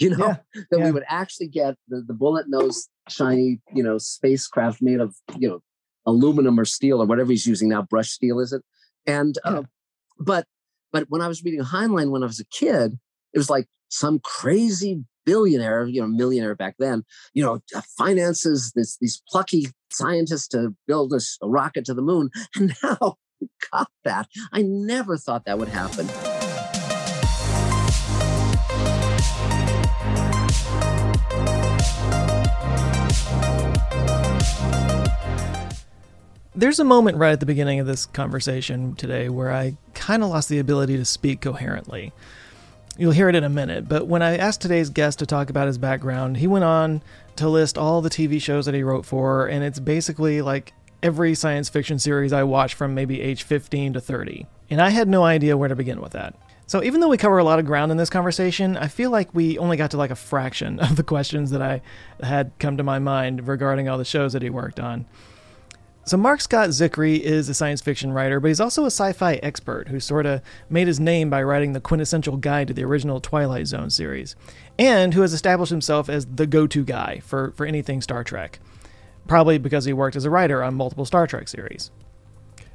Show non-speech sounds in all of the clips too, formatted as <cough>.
<laughs> you know, Yeah, that yeah. we would actually get the, the bullet nose shiny, you know, spacecraft made of, you know, aluminum or steel or whatever he's using now, brush steel, is it? And, uh, but, but when I was reading Heinlein when I was a kid, it was like some crazy billionaire, you know, millionaire back then, you know, uh, finances this these plucky scientists to build a rocket to the moon, <laughs> and now <laughs> we got that. I never thought that would happen. There's a moment right at the beginning of this conversation today where I kind of lost the ability to speak coherently. You'll hear it in a minute, but when I asked today's guest to talk about his background, he went on to list all the TV shows that he wrote for, and it's basically like every science fiction series I watched from maybe age 15 to 30. And I had no idea where to begin with that. So even though we cover a lot of ground in this conversation, I feel like we only got to like a fraction <laughs> of the questions that I had come to my mind regarding all the shows that he worked on. So, Marc Scott Zicree is a science fiction writer, but he's also a sci fi expert who sort of made his name by writing the quintessential guide to the original Twilight Zone series, and who has established himself as the go to guy for, for anything Star Trek. Probably because he worked as a writer on multiple Star Trek series.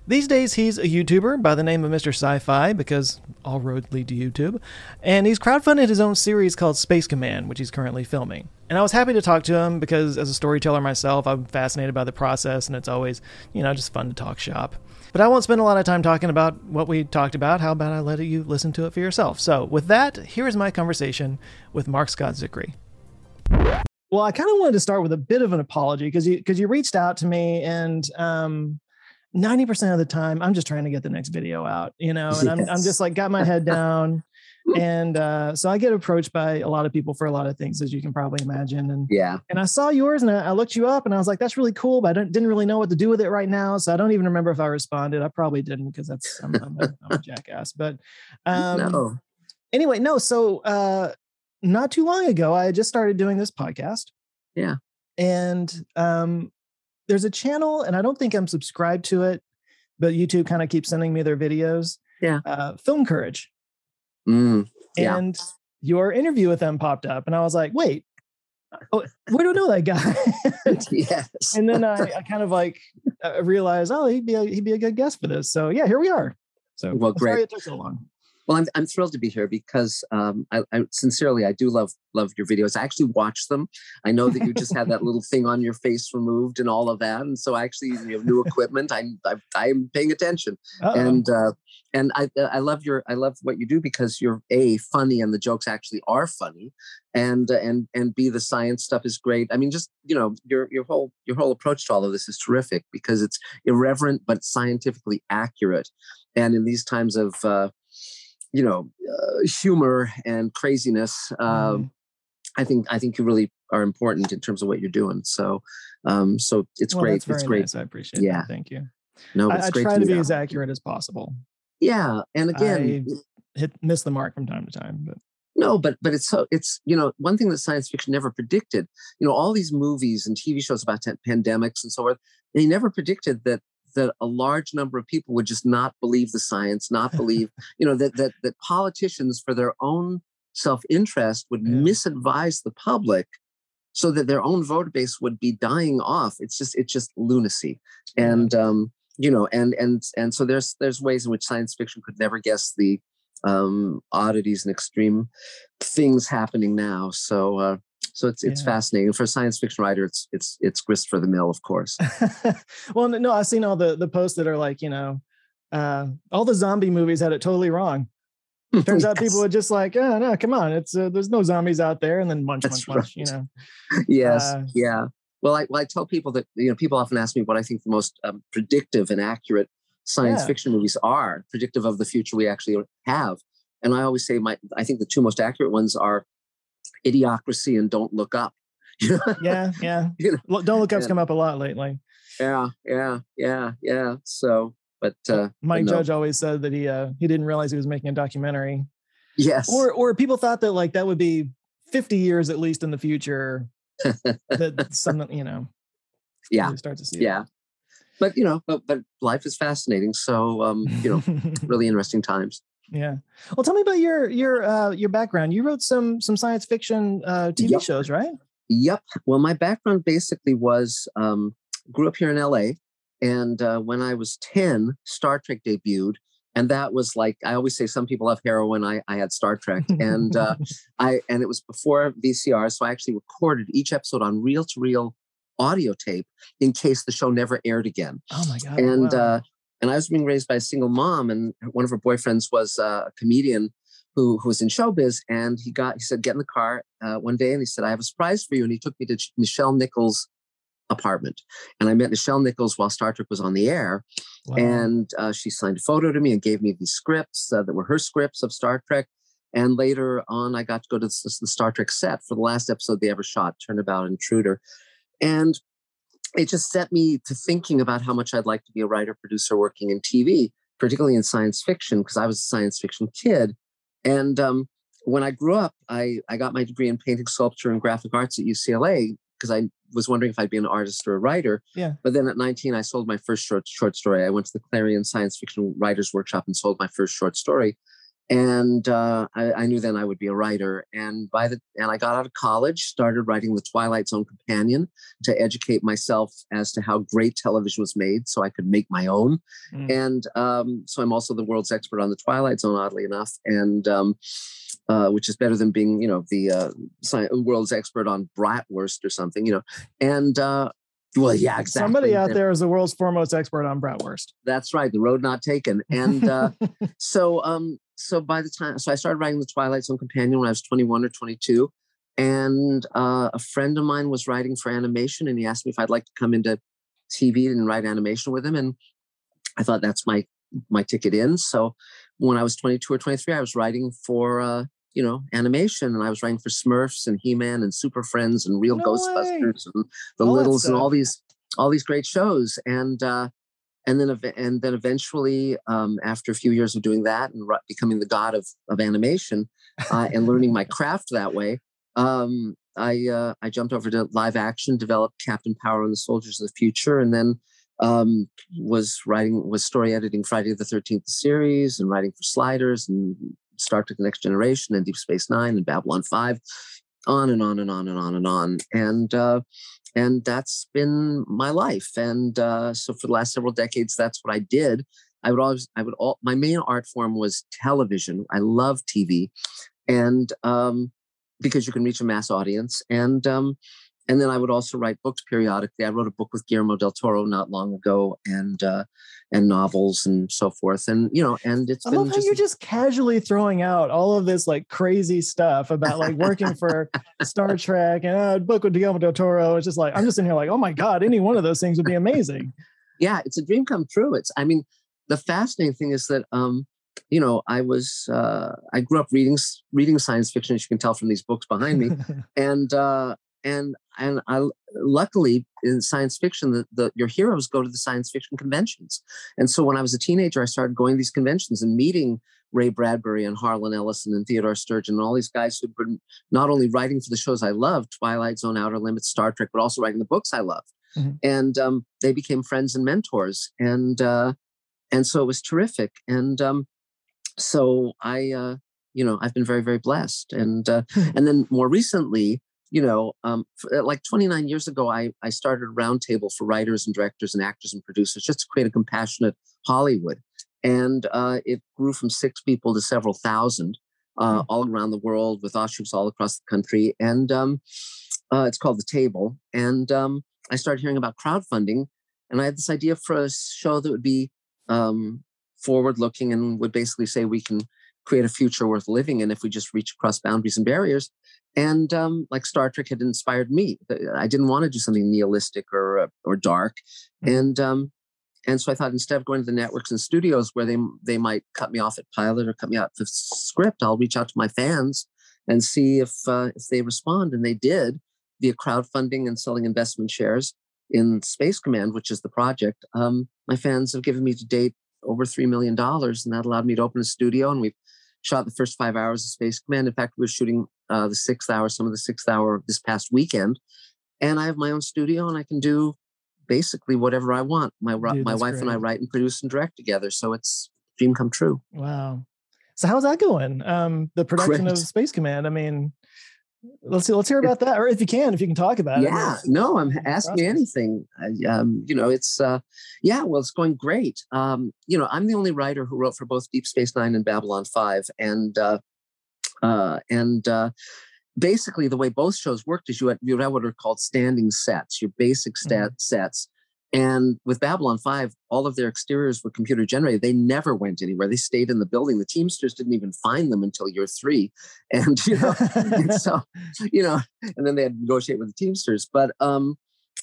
These days, he's a YouTuber by the name of Mr. Sci Fi because all roads lead to YouTube. And he's crowdfunded his own series called Space Command, which he's currently filming. And I was happy to talk to him because, as a storyteller myself, I'm fascinated by the process and it's always, you know, just fun to talk shop. But I won't spend a lot of time talking about what we talked about. How about I let you listen to it for yourself? So, with that, here is my conversation with Marc Scott Zicree. Well, I kind of wanted to start with a bit of an apology because you because you reached out to me and um 90% of the time I'm just trying to get the next video out, you know, and I'm I'm just like got my head down. <laughs> and uh, so I get approached by a lot of people for a lot of things, as you can probably imagine. And Yeah. and I saw yours and I, I looked you up and I was like, that's really cool, but I don't, didn't really know what to do with it right now. So I don't even remember if I responded. I probably didn't because that's I'm, I'm, a, I'm a jackass. But um, no. anyway, no. So uh, not too long ago, I just started doing this podcast. Yeah. And um, there's a channel, and I don't think I'm subscribed to it, but YouTube kind of keeps sending me their videos. Yeah. Uh, Film Courage. Mm, Yeah. And your interview with them popped up, and I was like, wait, oh, where do I know that guy? <laughs> yes. and then <laughs> I, I kind of like uh, realized, oh, he'd be a, he'd be a good guest for this. So yeah, here we are. So Well, I'm sorry great. it took so long. Well, I'm, I'm thrilled to be here because um, I, I sincerely I do love love your videos. I actually watch them. I know that you just had that little thing on your face removed and all of that, and so actually you have new equipment. I'm I'm, I'm paying attention, <laughs> Uh-oh. and uh, and I I love your I love what you do because you're a funny and the jokes actually are funny, and uh, and and b the science stuff is great. I mean, just you know your your whole your whole approach to all of this is terrific because it's irreverent but scientifically accurate, and in these times of uh, you know uh, humor and craziness um, Mhm. i think i think you really are important in terms of what you're doing so um so it's Well, great it's great nice. I appreciate Yeah. that. Thank you. no I, it's I great try to, to be as accurate as possible. yeah and again Hit miss the mark from time to time, but no but but it's so it's you know one thing that science fiction never predicted you know all these movies and tv shows about pandemics and so forth they never predicted that that a large number of people would just not believe the science not <laughs> believe you know that that that politicians for their own self-interest would Yeah. misadvise the public so that their own voter base would be dying off. It's just it's just lunacy. And um you know and and and so there's there's ways in which science fiction could never guess the um oddities and extreme things happening now. So uh so it's it's Yeah. fascinating for a science fiction writer it's it's it's grist for the mill of course <laughs> well, no, I've seen all the the posts that are like, you know, uh, all the zombie movies had it totally wrong. <laughs> Turns out people Yes. are just like, oh no, come on, it's uh, there's no zombies out there, and then munch, That's munch, munch. You know, <laughs> yes uh, yeah well I, well I tell people that you know people often ask me what i think the most um, predictive and accurate science Yeah. fiction movies are predictive of the future we actually have and i always say my i think the two most accurate ones are idiocracy and don't look up yeah, <laughs> yeah. You know? <laughs> Don't look up's come up a lot lately. Yeah, yeah, yeah, yeah. So, but uh, Mike but no. Judge always said that he uh, he didn't realize he was making a documentary. Yes. Or or people thought that like that would be 50 years at least in the future <laughs> that some you know yeah start to see yeah but you know but but life is fascinating so um you know really interesting times yeah. Well tell me about your your uh your background. You wrote some some science fiction uh tv yep. shows right? Yep well my background basically was um grew up here in la and uh, when i was 10 star trek debuted and that was like i always say some people have heroin i, I had star trek and uh, <laughs> i and it was before vcr so i actually recorded each episode on reel-to-reel audio tape in case the show never aired again. Oh my god and wow. uh, and i was being raised by a single mom and one of her boyfriends was uh, a comedian who, who was in showbiz and he got he said get in the car uh, one day and he said i have a surprise for you and he took me to Nichelle nichols apartment. And I met Nichelle Nichols while Star Trek was on the air. Wow. And uh, she signed a photo to me and gave me these scripts uh, that were her scripts of Star Trek. And later on, I got to go to the, the Star Trek set for the last episode they ever shot, Turnabout Intruder. And it just set me to thinking about how much I'd like to be a writer producer working in TV, particularly in science fiction, because I was a science fiction kid. And um, when I grew up, I, I got my degree in painting, sculpture, and graphic arts at UCLA because I was wondering if I'd be an artist or a writer. Yeah. But then at 19, I sold my first short short story. I went to the Clarion Science Fiction Writers Workshop and sold my first short story. And uh, I, I, knew then I would be a writer. And by the and I got out of college, started writing the Twilight Zone Companion to educate myself as to how great television was made, so I could make my own. Mm. And um, so I'm also the world's expert on the Twilight Zone, oddly enough. And um, uh, which is better than being, you know, the uh, science, world's expert on bratwurst or something, you know. And uh, well, yeah, exactly. Somebody out there is the world's foremost expert on bratwurst. That's right. The road not taken. And uh, <laughs> so, um, so by the time, so I started writing the Twilight Zone Companion when I was 21 or 22. And uh, a friend of mine was writing for animation, and he asked me if I'd like to come into TV and write animation with him. And I thought that's my my ticket in. So when I was 22 or 23, I was writing for uh, you know animation, and I was writing for Smurfs and He Man and Super Friends and Real no Ghostbusters way. and The all Littles and all these all these great shows. And uh, and then and then eventually, um, after a few years of doing that and becoming the god of of animation uh, and learning my <laughs> craft that way. Um, I uh, I jumped over to live action, developed Captain Power and the Soldiers of the Future, and then um, was writing was story editing Friday the Thirteenth series and writing for Sliders and Star Trek: The Next Generation and Deep Space Nine and Babylon Five, on and on and on and on and on. And uh, and that's been my life. And uh, so for the last several decades, that's what I did. I would always I would all my main art form was television. I love TV, and um, because you can reach a mass audience and um, and then I would also write books periodically. I wrote a book with Guillermo del Toro not long ago, and uh, and novels and so forth. And you know, and it's I been love how just, you're just casually throwing out all of this like crazy stuff about like working for Star <laughs> Trek and uh, a book with Guillermo del Toro. It's just like I'm just in here like, oh my god, any one of those things would be amazing. Yeah, it's a dream come true. It's I mean, the fascinating thing is that um, you know, I was uh, I grew up reading reading science fiction, as you can tell from these books behind me, <laughs> and uh, and and I luckily in science fiction the, the your heroes go to the science fiction conventions. And so when I was a teenager, I started going to these conventions and meeting Ray Bradbury and Harlan Ellison and Theodore Sturgeon and all these guys who'd been not only writing for the shows I loved, Twilight Zone, Outer Limits, Star Trek, but also writing the books I loved. Mm-hmm. And um, they became friends and mentors. And uh, and so it was terrific. And um, so I, uh, you know, I've been very, very blessed. And uh, hmm. and then more recently, you know, um, uh, like 29 years ago, I, I started a roundtable for writers and directors and actors and producers just to create a compassionate Hollywood. And uh, it grew from six people to several thousand uh, mm. all around the world with offshoots all across the country. And um, uh, it's called The Table. And um, I started hearing about crowdfunding. And I had this idea for a show that would be um, forward looking and would basically say we can create a future worth living in if we just reach across boundaries and barriers and um, like Star Trek had inspired me. I didn't want to do something nihilistic or uh, or dark, mm-hmm. and um, and so I thought instead of going to the networks and studios where they they might cut me off at pilot or cut me out for script, I'll reach out to my fans and see if uh, if they respond, and they did. via crowdfunding and selling investment shares in Space Command, which is the project. Um, my fans have given me to date over $3 million, and that allowed me to open a studio. And we've shot the first five hours of Space Command. In fact, we were shooting uh, the sixth hour, some of the sixth hour this past weekend. And I have my own studio and I can do basically whatever I want. My, Dude, my wife great. and I write and produce and direct together. So it's dream come true. Wow. So how's that going? Um, the production Great. of Space Command. I mean, let's see, let's hear about that, or if you can, if you can talk about yeah, it. Yeah, no, I'm asking anything. um, you know, it's uh, yeah, well, it's going great. Um, you know, I'm the only writer who wrote for both Deep Space Nine and Babylon Five, and uh, uh, and uh, basically the way both shows worked is you had you had what are called standing sets, your basic stat mm-hmm. sets, and with Babylon 5, all of their exteriors were computer generated. They never went anywhere. They stayed in the building. The Teamsters didn't even find them until year three. <laughs> And, you know, and so, <laughs> you know, and then they had to negotiate with the Teamsters. But um,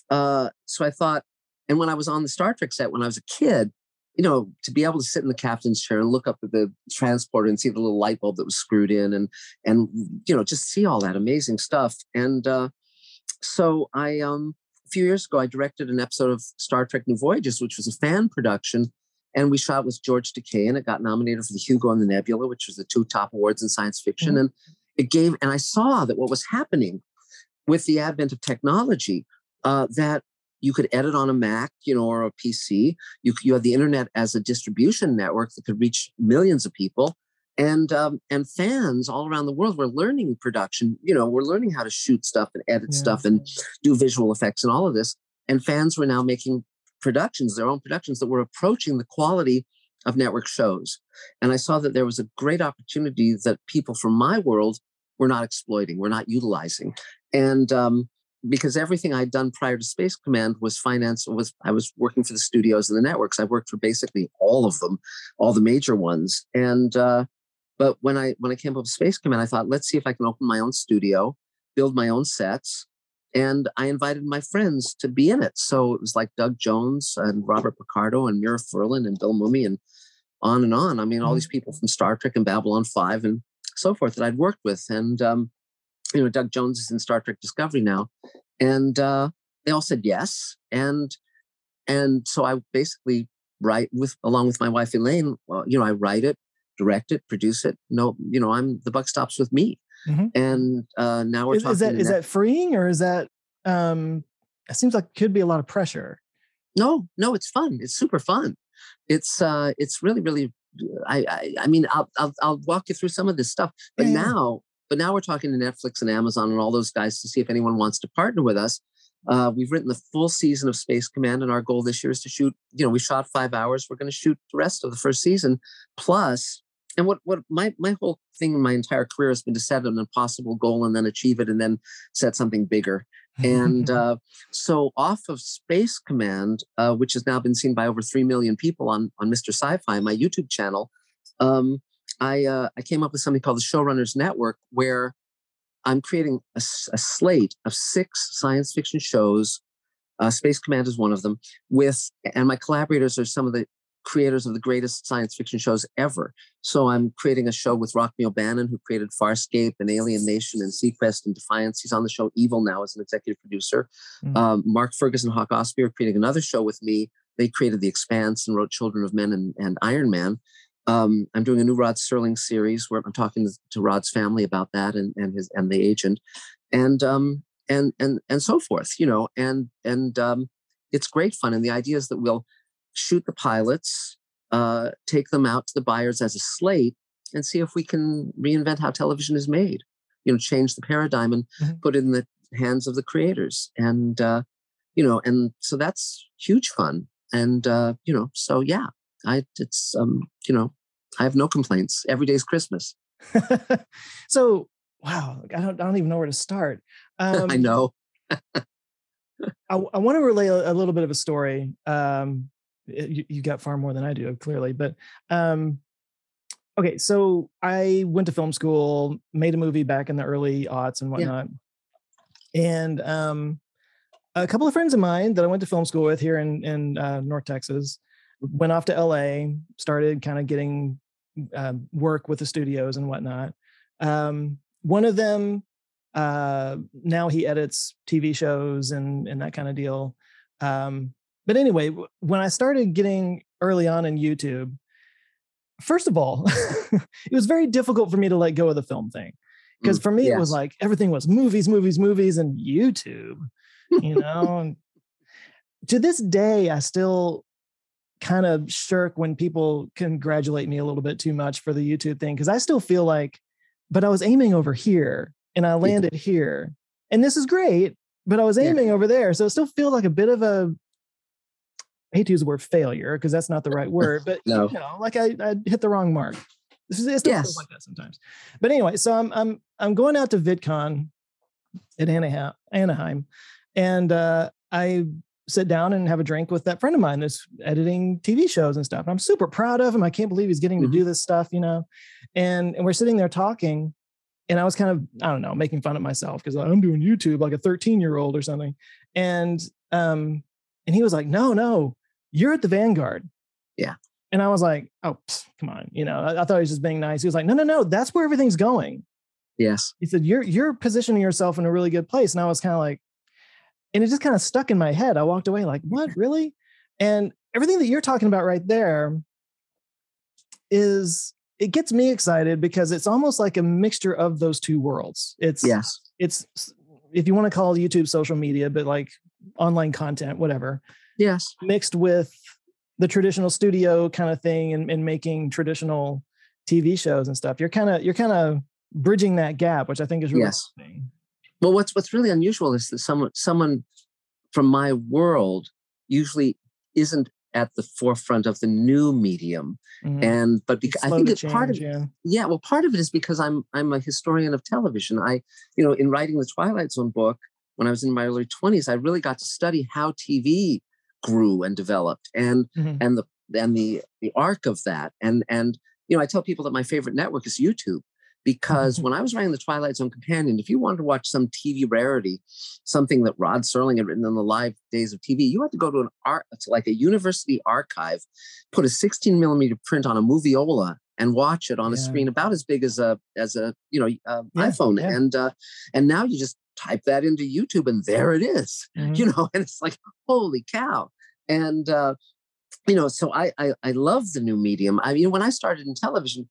uh, so I thought, and when I was on the Star Trek set when I was a kid, you know, to be able to sit in the captain's chair and look up at the transporter and see the little light bulb that was screwed in and, and, you know, just see all that amazing stuff. And uh, so I, um, a few years ago, I directed an episode of Star Trek New Voyages, which was a fan production. And we shot with George Takei, and it got nominated for the Hugo and the Nebula, which was the two top awards in science fiction. Mm-hmm. And it gave, and I saw that what was happening with the advent of technology, uh, that you could edit on a Mac, you know, or a PC. You you had the internet as a distribution network that could reach millions of people, and um, and fans all around the world were learning production. You know, we're learning how to shoot stuff and edit yeah. stuff and do visual effects and all of this. And fans were now making productions, their own productions that were approaching the quality of network shows. And I saw that there was a great opportunity that people from my world were not exploiting, were not utilizing. And um, because everything I'd done prior to Space Command was finance was I was working for the studios and the networks. I worked for basically all of them, all the major ones. And uh, but when I when I came up with Space Command, I thought, let's see if I can open my own studio, build my own sets, and I invited my friends to be in it. So it was like Doug Jones and Robert Picardo and Mira Furlan and Bill Mumy and on and on. I mean, all mm-hmm. these people from Star Trek and Babylon Five and so forth that I'd worked with. And um, you know, Doug Jones is in Star Trek Discovery now, and uh, they all said yes. And and so I basically write with along with my wife Elaine. Well, you know, I write it, direct it, produce it. No, you know, I'm the buck stops with me. Mm-hmm. And uh, now we're is, talking. Is that is that freeing or is that? um It seems like could be a lot of pressure. No, no, it's fun. It's super fun. It's uh, it's really, really. I, I, I mean, I'll, I'll, I'll walk you through some of this stuff. But yeah. now, but now we're talking to Netflix and Amazon and all those guys to see if anyone wants to partner with us. Uh, we've written the full season of Space Command, and our goal this year is to shoot. You know, we shot five hours. We're going to shoot the rest of the first season, plus and what what my my whole thing in my entire career has been to set an impossible goal and then achieve it and then set something bigger and <laughs> uh, so off of space command uh, which has now been seen by over 3 million people on on mr sci-fi my youtube channel um, i uh, i came up with something called the showrunners network where i'm creating a, a slate of six science fiction shows uh, Space Command is one of them. With and my collaborators are some of the creators of the greatest science fiction shows ever. So I'm creating a show with Rockne O'Bannon, who created Farscape and Alien Nation and seaQuest and Defiance. He's on the show Evil now as an executive producer. Mm-hmm. Um, Mark Ferguson and Hawk Ostby are creating another show with me. They created The Expanse and wrote Children of Men and, and Iron Man. Um, I'm doing a new Rod Serling series where I'm talking to Rod's family about that and, and his and the agent, and um, and and and so forth. You know, and and um, it's great fun. And the idea is that we'll shoot the pilots, uh, take them out to the buyers as a slate, and see if we can reinvent how television is made. You know, change the paradigm and mm-hmm. put it in the hands of the creators. And uh, you know, and so that's huge fun. And uh, you know, so yeah, I it's um, you know, I have no complaints. Every day's Christmas. <laughs> so wow, I don't I don't even know where to start. <laughs> Um, I know. I, I want to relay a, a, little bit of a story um, you, you got far more than I do, clearly. But um, okay, so I went to film school, made a movie back in the early aughts and whatnot, yeah. and um, a couple of friends of mine that I went to film school with here in in uh, North Texas went off to LA, started kind of getting uh, work with the studios and whatnot. Um, one of them Uh, now he edits TV shows and and that kind of deal. Um, but anyway, when I started getting early on in YouTube, first of all, <laughs> it was very difficult for me to let go of the film thing because mm, for me yes. it was like everything was movies, movies, movies, and YouTube. You know, <laughs> to this day, I still kind of shirk when people congratulate me a little bit too much for the YouTube thing because I still feel like, but I was aiming over here and I landed yeah. here, and this is great, but I was aiming yeah. over there, so it still feels like a bit of a I hate to use the word failure because that's not the right <laughs> word, but no. you know, like I, I hit the wrong mark. This is it's yes. like that sometimes. But anyway, so I'm I'm I'm going out to VidCon at Anaheim, Anaheim, and uh, I sit down and have a drink with that friend of mine that's editing TV shows and stuff. And I'm super proud of him. I can't believe he's getting mm-hmm. to do this stuff, you know. And and we're sitting there talking, and I was kind of I don't know making fun of myself because I'm doing YouTube like a 13 year old or something. And um and he was like, no, no, you're at the Vanguard. Yeah. And I was like, oh, pss, come on. You know, I, I, thought he was just being nice. He was like, no, no, no, that's where everything's going. Yes. He said, you're, you're positioning yourself in a really good place. And I was kind of like, and it just kind of stuck in my head. I walked away like, what really? And everything that you're talking about right there is it gets me excited because it's almost like a mixture of those two worlds. It's yes, it's if you want to call YouTube social media, but like online content, whatever. Yes. Mixed with the traditional studio kind of thing and, and making traditional TV shows and stuff. You're kind of you're kind of bridging that gap, which I think is really yes. Interesting. Well, what's what's really unusual is that someone someone from my world usually isn't at the forefront of the new medium mm-hmm. and but because i think it's part of yeah. yeah well part of it is because i'm i'm a historian of television i you know in writing the twilight zone book when i was in my early 20s i really got to study how tv grew and developed and mm-hmm. and the and the the arc of that and and you know i tell people that my favorite network is youtube because mm-hmm. when I was writing the Twilight Zone Companion, if you wanted to watch some TV rarity, something that Rod Serling had written in the live days of TV, you had to go to an art, to like a university archive, put a 16 millimeter print on a moviola and watch it on yeah. a screen about as big as a as a you know uh, yeah, iPhone, yeah. and uh, and now you just type that into YouTube and there it is, <laughs> mm-hmm. you know, and it's like holy cow, and uh, you know, so I, I I love the new medium. I mean, when I started in television,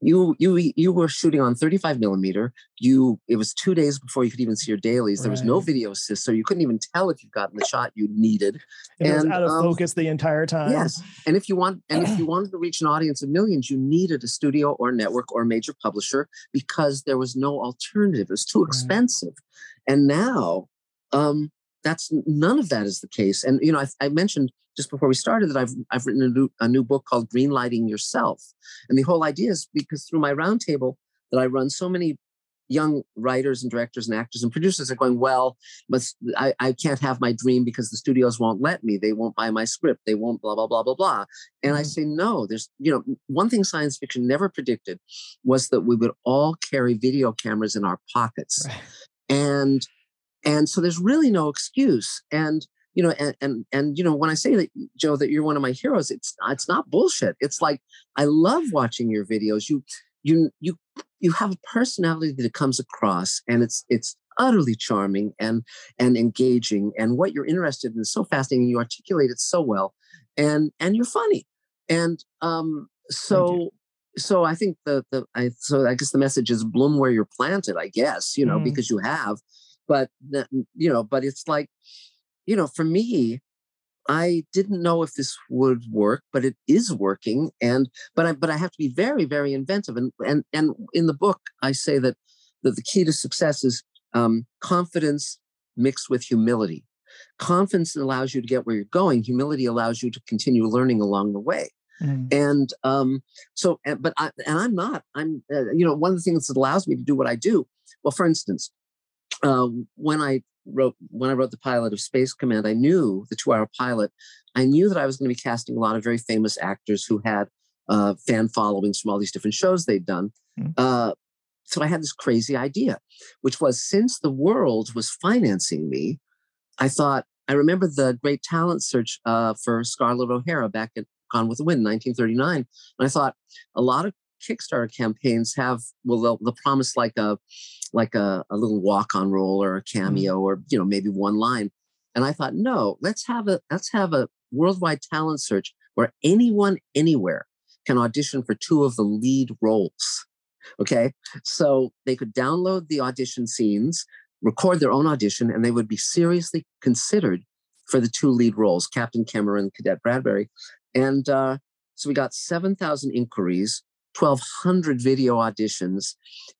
you you you were shooting on 35 millimeter. You it was two days before you could even see your dailies. There was no video assist so you couldn't even tell if you'd gotten the shot you needed. And, and it was out of um, focus the entire time. yes. And if you want and if you <clears throat> wanted to reach an audience of millions you needed a studio or network or a major publisher because there was no alternative. It was too expensive. And now um that's none of that is the case and you know I, I mentioned just before we started that I've I've written a new, a new book called Greenlighting Yourself, and the whole idea is because through my roundtable that I run, so many young writers and directors and actors and producers are going, well, but I, I can't have my dream because the studios won't let me. They won't buy my script. They won't blah, blah, blah, blah, blah. And mm-hmm. I say, no, there's, you know, one thing science fiction never predicted was that we would all carry video cameras in our pockets. Right. And, and so there's really no excuse. And, you know, and, and and you know, when I say that, Joe, that you're one of my heroes, it's it's not bullshit. It's like I love watching your videos. You you you you have a personality that comes across, and it's it's utterly charming and and engaging. And what you're interested in is so fascinating. You articulate it so well, and and you're funny. And um, so so I think the the I so I guess the message is bloom where you're planted. I guess you know mm. because you have, but you know, but it's like you know, for me, I didn't know if this would work, but it is working. And but I but I have to be very very inventive. And and and in the book, I say that that the key to success is um, confidence mixed with humility. Confidence allows you to get where you're going. Humility allows you to continue learning along the way. Mm. And um, so, but I, and I'm not. I'm, uh, you know, one of the things that allows me to do what I do. Well, for instance, uh, when I wrote when I wrote the pilot of Space Command, I knew the two hour pilot. I knew that I was going to be casting a lot of very famous actors who had uh, fan followings from all these different shows they'd done. Mm. Uh, so I had this crazy idea, which was since the world was financing me, I thought I remember the great talent search uh, for Scarlett O'Hara back at Gone with the Wind, 1939, and I thought a lot of Kickstarter campaigns have well, they'll, they'll promise like a like a, a little walk on role or a mm-hmm. cameo mm-hmm. or you know maybe one line. And I thought, no, let's have a let's have a worldwide talent search where anyone anywhere can audition for two of the lead roles. Okay, so they could download the audition scenes, record their own audition, and they would be seriously considered for the two lead roles, Captain Cameron, Cadet Bradbury. And uh, so we got 7,000 inquiries, 1,200 video auditions,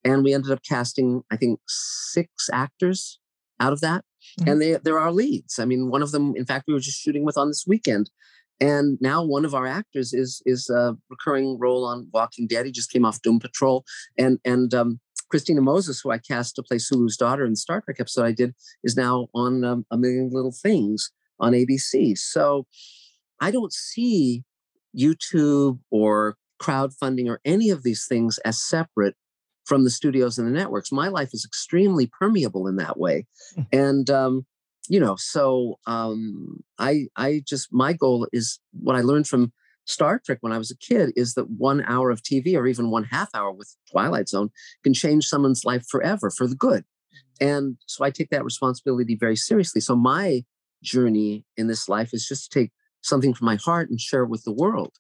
and we ended up casting, I think, six actors out of that. Mm-hmm. And they, they're our leads. I mean, one of them, in fact, we were just shooting with on this weekend. And now one of our actors is is a recurring role on Walking Dead. He just came off Doom Patrol, and and um, Christina Moses, who I cast to play Sulu's daughter in the Star Trek episode I did, is now on um, A Million Little Things on ABC. So I don't see YouTube or crowdfunding or any of these things as separate from the studios and the networks. My life is extremely permeable in that way. Hmm. And, um, you know, so um, I, I just, my goal is what I learned from Star Trek when I was a kid is that one hour of TV or even one half hour with Twilight Zone can change someone's life forever for the good. Hmm. And so I take that responsibility very seriously. So my journey in this life is just to take something from my heart and share it with the world.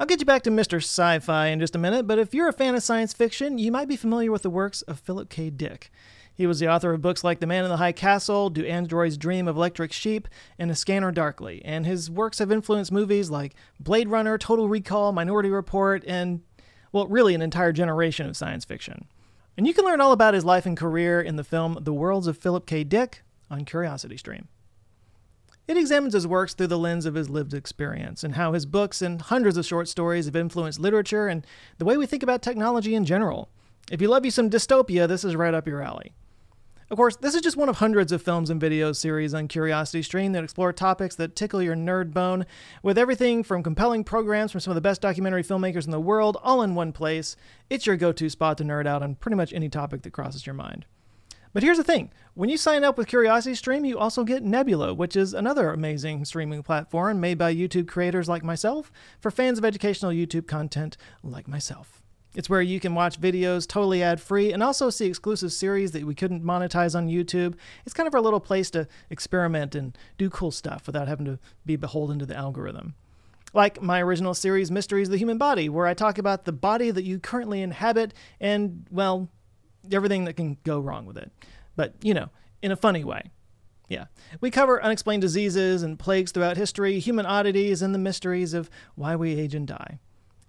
I'll get you back to Mr. Sci Fi in just a minute, but if you're a fan of science fiction, you might be familiar with the works of Philip K. Dick. He was the author of books like The Man in the High Castle, Do Androids Dream of Electric Sheep, and A Scanner Darkly, and his works have influenced movies like Blade Runner, Total Recall, Minority Report, and, well, really an entire generation of science fiction. And you can learn all about his life and career in the film The Worlds of Philip K. Dick on Curiosity Stream. It examines his works through the lens of his lived experience and how his books and hundreds of short stories have influenced literature and the way we think about technology in general. If you love you some dystopia, this is right up your alley. Of course, this is just one of hundreds of films and video series on Curiosity Stream that explore topics that tickle your nerd bone, with everything from compelling programs from some of the best documentary filmmakers in the world all in one place. It's your go to spot to nerd out on pretty much any topic that crosses your mind. But here's the thing when you sign up with Curiosity Stream, you also get Nebula, which is another amazing streaming platform made by YouTube creators like myself for fans of educational YouTube content like myself. It's where you can watch videos totally ad free and also see exclusive series that we couldn't monetize on YouTube. It's kind of our little place to experiment and do cool stuff without having to be beholden to the algorithm. Like my original series, Mysteries of the Human Body, where I talk about the body that you currently inhabit and, well, everything that can go wrong with it. But, you know, in a funny way. Yeah. We cover unexplained diseases and plagues throughout history, human oddities, and the mysteries of why we age and die.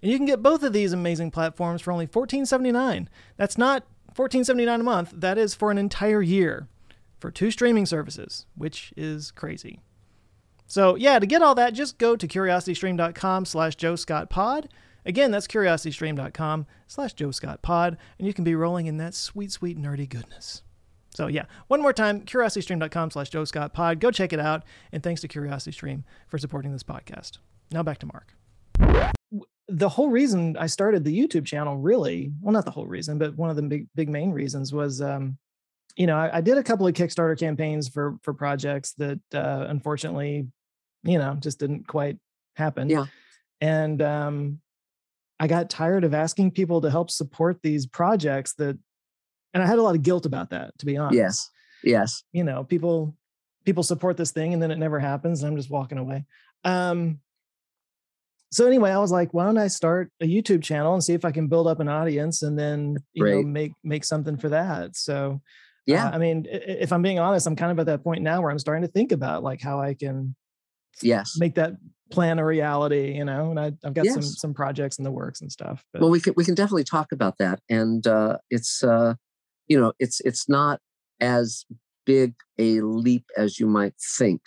And you can get both of these amazing platforms for only $14.79. That's not $14.79 a month, that is for an entire year for two streaming services, which is crazy. So yeah, to get all that, just go to curiositystream.com slash Joe Scott Pod Again, that's curiositystream.com slash Joe Scott Pod, and you can be rolling in that sweet, sweet, nerdy goodness. So yeah, one more time, curiositystream.com slash Joe Scott Pod. Go check it out. And thanks to CuriosityStream for supporting this podcast. Now back to Marc. The whole reason I started the YouTube channel, really, well, not the whole reason, but one of the big, big main reasons was, um, you know, I, I, did a couple of Kickstarter campaigns for for projects that uh, unfortunately, you know, just didn't quite happen. Yeah. And um, I got tired of asking people to help support these projects that, and I had a lot of guilt about that, to be honest. Yes. Yes. You know, people, people support this thing and then it never happens and I'm just walking away. Um, so anyway, I was like, why don't I start a YouTube channel and see if I can build up an audience and then, you Great. know, make, make something for that. So, uh, yeah, uh, I mean, if I'm being honest, I'm kind of at that point now where I'm starting to think about like how I can, yes, make that plan a reality, you know, and I, have got yes. some some projects in the works and stuff. But. Well, we can we can definitely talk about that, and uh, it's uh, you know it's it's not as big a leap as you might think.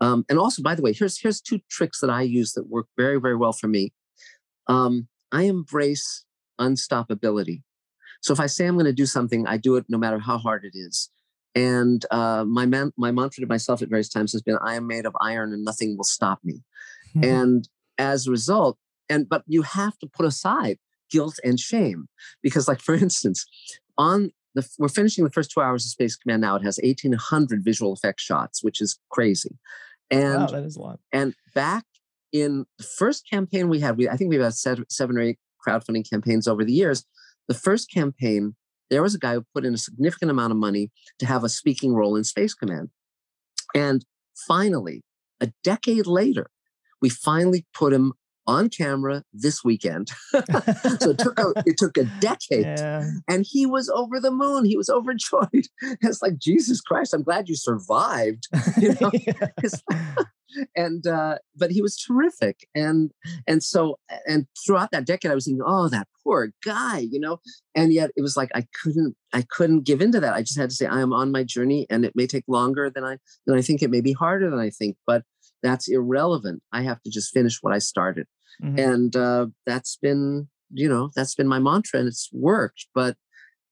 Um, and also, by the way, here's here's two tricks that I use that work very very well for me. Um, I embrace unstoppability. So if I say I'm going to do something, I do it no matter how hard it is. And uh, my man, my mantra to myself at various times has been, "I am made of iron, and nothing will stop me." Mm-hmm. And as a result, and but you have to put aside guilt and shame because, like for <laughs> instance, on the we're finishing the first two hours of Space Command now. It has eighteen hundred visual effects shots, which is crazy. And wow, that is a lot. And back in the first campaign we had, we I think we've had seven or eight crowdfunding campaigns over the years. The first campaign, there was a guy who put in a significant amount of money to have a speaking role in Space Command. And finally, a decade later, we finally put him on camera this weekend. <laughs> so it took a <laughs> it took a decade, yeah. and he was over the moon. He was overjoyed. <laughs> It's like Jesus Christ! I'm glad you survived. You know, and uh, but he was terrific, and and so and throughout that decade, I was thinking, oh, that poor guy, you know, and yet it was like I couldn't I couldn't give into that. I just had to say I am on my journey, and it may take longer than I than I think. It may be harder than I think, but that's irrelevant. I have to just finish what I started. Mm-hmm. And uh, that's been, you know, that's been my mantra and it's worked. But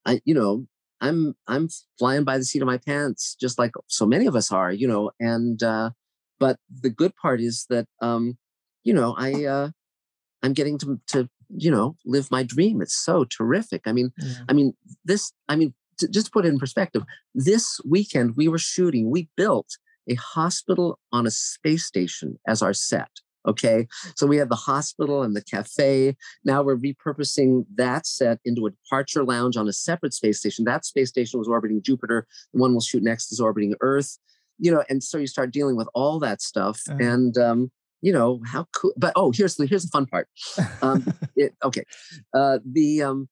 I, you know, I'm I'm flying by the seat of my pants, just like so many of us are, you know. And uh, but the good part is that um, you know, I uh, I'm getting to to you know live my dream. It's so terrific. I mean, yeah. I mean this. I mean, to just put it in perspective, this weekend we were shooting. We built a hospital on a space station as our set. Okay. So we have the hospital and the cafe. Now we're repurposing that set into a departure lounge on a separate space station. That space station was orbiting Jupiter. The one we'll shoot next is orbiting Earth. You know, and so you start dealing with all that stuff. Uh-huh. And um, you know, how cool but oh, here's the here's the fun part. Um, <laughs> it, okay. Uh the um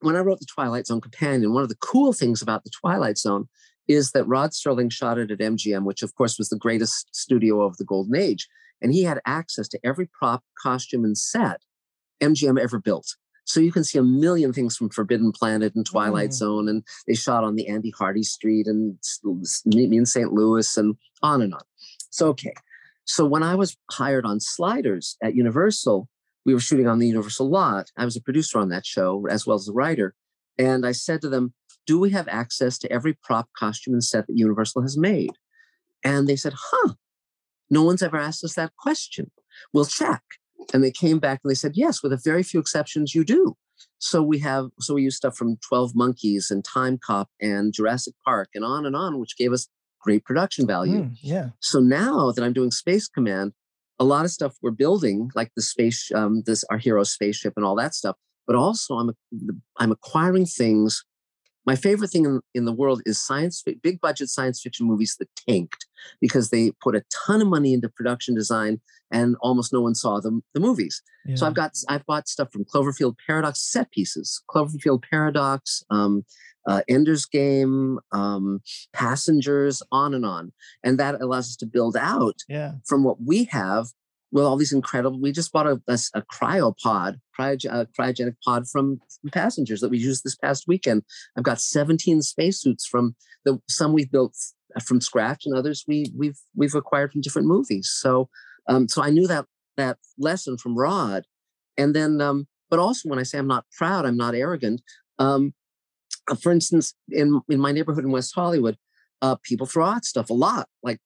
when I wrote the Twilight Zone Companion, one of the cool things about the Twilight Zone is that Rod Serling shot it at MGM, which of course was the greatest studio of the golden age. And he had access to every prop, costume, and set MGM ever built. So you can see a million things from Forbidden Planet and Twilight mm. Zone, and they shot on the Andy Hardy Street and Meet Me in St. Louis and on and on. So, okay. So when I was hired on Sliders at Universal, we were shooting on the Universal lot. I was a producer on that show as well as a writer. And I said to them, do we have access to every prop, costume, and set that Universal has made? And they said, huh, no one's ever asked us that question. We'll check. And they came back and they said, yes, with a very few exceptions, you do. So we have, so we use stuff from 12 Monkeys and Time Cop and Jurassic Park and on and on, which gave us great production value. Mm, yeah. So now that I'm doing Space Command, a lot of stuff we're building, like the space, um, this our hero spaceship and all that stuff. But also, I'm I'm acquiring things my favorite thing in, in the world is science, big budget science fiction movies that tanked because they put a ton of money into production design and almost no one saw the, the movies. Yeah. So I've got I've bought stuff from Cloverfield Paradox set pieces, Cloverfield Paradox, um, uh, Ender's Game, um, Passengers, on and on, and that allows us to build out yeah. from what we have with all these incredible. We just bought a, a, a cryopod, cryo, a cryogenic pod from, from, passengers that we used this past weekend. I've got 17 spacesuits from the some we've built from scratch, and others we we've we've acquired from different movies. So, um, so I knew that that lesson from Rod, and then, um, but also when I say I'm not proud, I'm not arrogant. Um, uh, for instance, in in my neighborhood in West Hollywood, uh, people throw out stuff a lot, like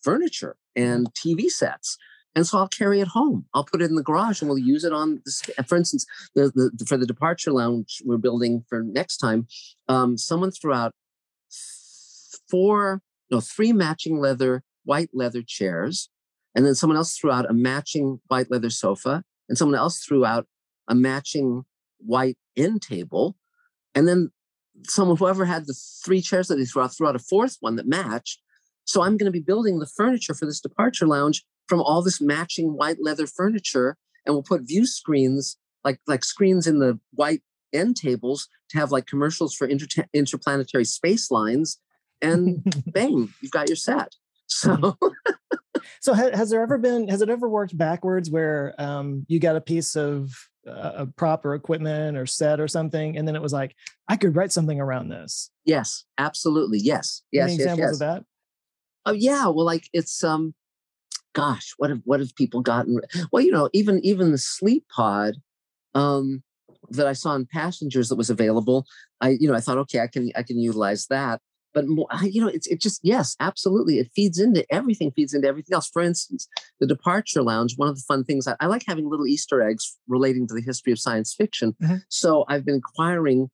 furniture and TV sets. And so I'll carry it home. I'll put it in the garage and we'll use it on, the, for instance, the, the, for the departure lounge we're building for next time. Um, someone threw out four, no, three matching leather, white leather chairs. And then someone else threw out a matching white leather sofa. And someone else threw out a matching white end table. And then someone, whoever had the three chairs that they threw out, threw out a fourth one that matched. So I'm going to be building the furniture for this departure lounge from all this matching white leather furniture and we'll put view screens like like screens in the white end tables to have like commercials for inter- interplanetary space lines and <laughs> bang you've got your set. So <laughs> so ha- has there ever been has it ever worked backwards where um, you got a piece of uh, a prop or equipment or set or something and then it was like i could write something around this yes absolutely yes yes Any yes, examples yes. of that? Oh yeah well like it's um gosh, what have what have people gotten? Well, you know, even even the sleep pod um, that I saw in passengers that was available, I you know I thought, okay, I can I can utilize that. But more, you know, it's it just yes, absolutely, it feeds into everything, feeds into everything else. For instance, the departure lounge. One of the fun things I, I like having little Easter eggs relating to the history of science fiction. Mm-hmm. So I've been acquiring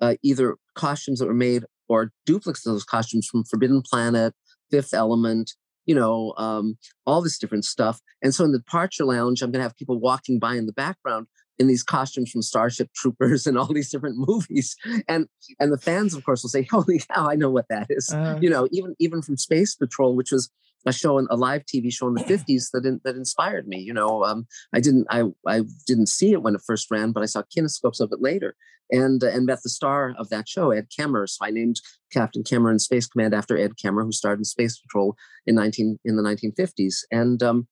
uh, either costumes that were made or duplicates of those costumes from Forbidden Planet, Fifth Element, you know, um, all this different stuff. And so in the departure lounge, I'm going to have people walking by in the background in these costumes from Starship Troopers <laughs> and all these different movies. And and the fans, of course, will say, <laughs> "Holy cow, I know what that is." Uh, you know, even even from Space Patrol, which was a show, a live TV show in the '50s that in, that inspired me. You know, um, I didn't I I didn't see it when it first ran, but I saw kinescopes of it later, and uh, and met the star of that show, Ed Kemmer. So I named Captain Kemmer in Space Command after Ed Kemmer, who starred in Space Patrol in 19 in the 1950s, and um,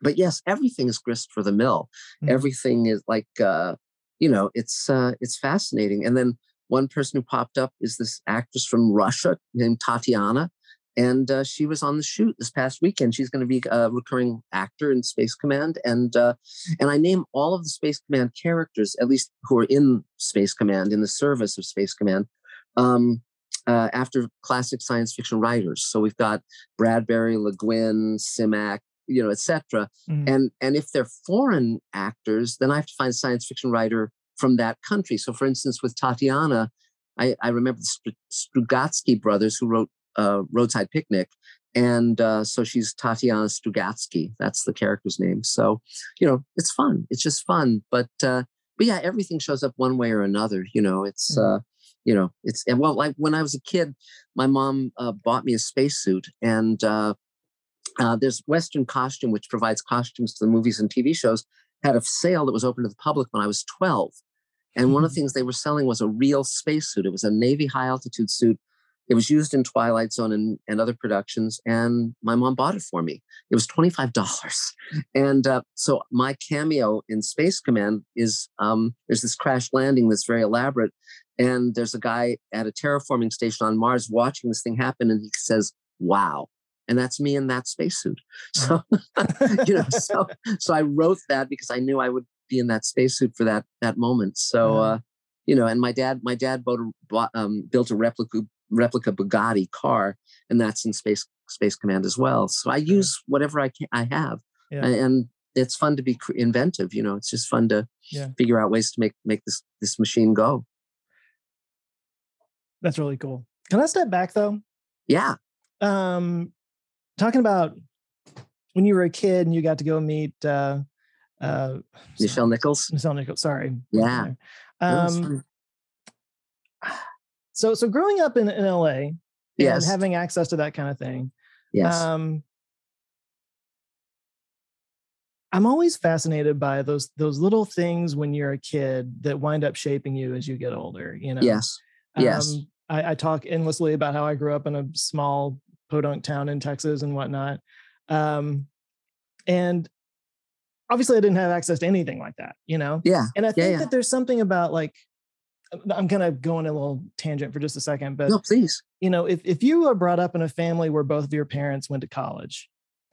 but yes, everything is grist for the mill. Mm-hmm. Everything is like, uh, you know, it's uh, it's fascinating. And then one person who popped up is this actress from Russia named Tatiana, and uh, she was on the shoot this past weekend. She's going to be a recurring actor in Space Command, and uh, and I name all of the Space Command characters, at least who are in Space Command in the service of Space Command. Um, uh, after classic science fiction writers. So we've got Bradbury, Le Guin, Simak, you know, etc. Mm-hmm. And and if they're foreign actors, then I have to find a science fiction writer from that country. So, for instance, with Tatiana, I, I remember the Strugatsky brothers who wrote uh, Roadside Picnic, and uh, so she's Tatiana Strugatsky. That's the character's name. So, you know, it's fun. It's just fun. But uh, but yeah, everything shows up one way or another. You know, it's. Mm-hmm. Uh, you know, it's and well, like when I was a kid, my mom uh, bought me a spacesuit, and uh, uh, there's Western Costume, which provides costumes to the movies and TV shows, had a sale that was open to the public when I was 12. And mm-hmm. one of the mm-hmm. things they were selling was a real spacesuit. It was a Navy high altitude suit. It was used in Twilight Zone and, and other productions. And my mom bought it for me. It was $25. And uh, so my cameo in Space Command is um, there's this crash landing that's very elaborate. And there's a guy at a terraforming station on Mars watching this thing happen. And he says, Wow and that's me in that spacesuit. <laughs> So, you know, so <laughs> so I wrote that because I knew I would be in that spacesuit for that that moment. So, uh, you know, and my dad, my dad bought bought, um, built a replica replica Bugatti car, and that's in Space Space Command as well. So I use whatever I can, I have, yeah. and it's fun to be inventive. You know, it's just fun to yeah. figure out ways to make make this this machine go. That's really cool. Can I step back though? Yeah. Um, talking about when you were a kid and you got to go meet uh, uh, Nichelle Nichols. Michelle Nichols. Sorry. Yeah. Um, so so growing up in, in LA and yes. having access to that kind of thing. Yes. Um, I'm always fascinated by those those little things when you're a kid that wind up shaping you as you get older. You know. Yes. Yes. Um, I, I, talk endlessly about how I grew up in a small podunk town in Texas and whatnot. Um, and obviously I didn't have access to anything like that, you know? Yeah. And I think yeah, yeah. that there's something about like, I'm kind of going a little tangent for just a second, but no, please. You know, if, if you are brought up in a family where both of your parents went to college,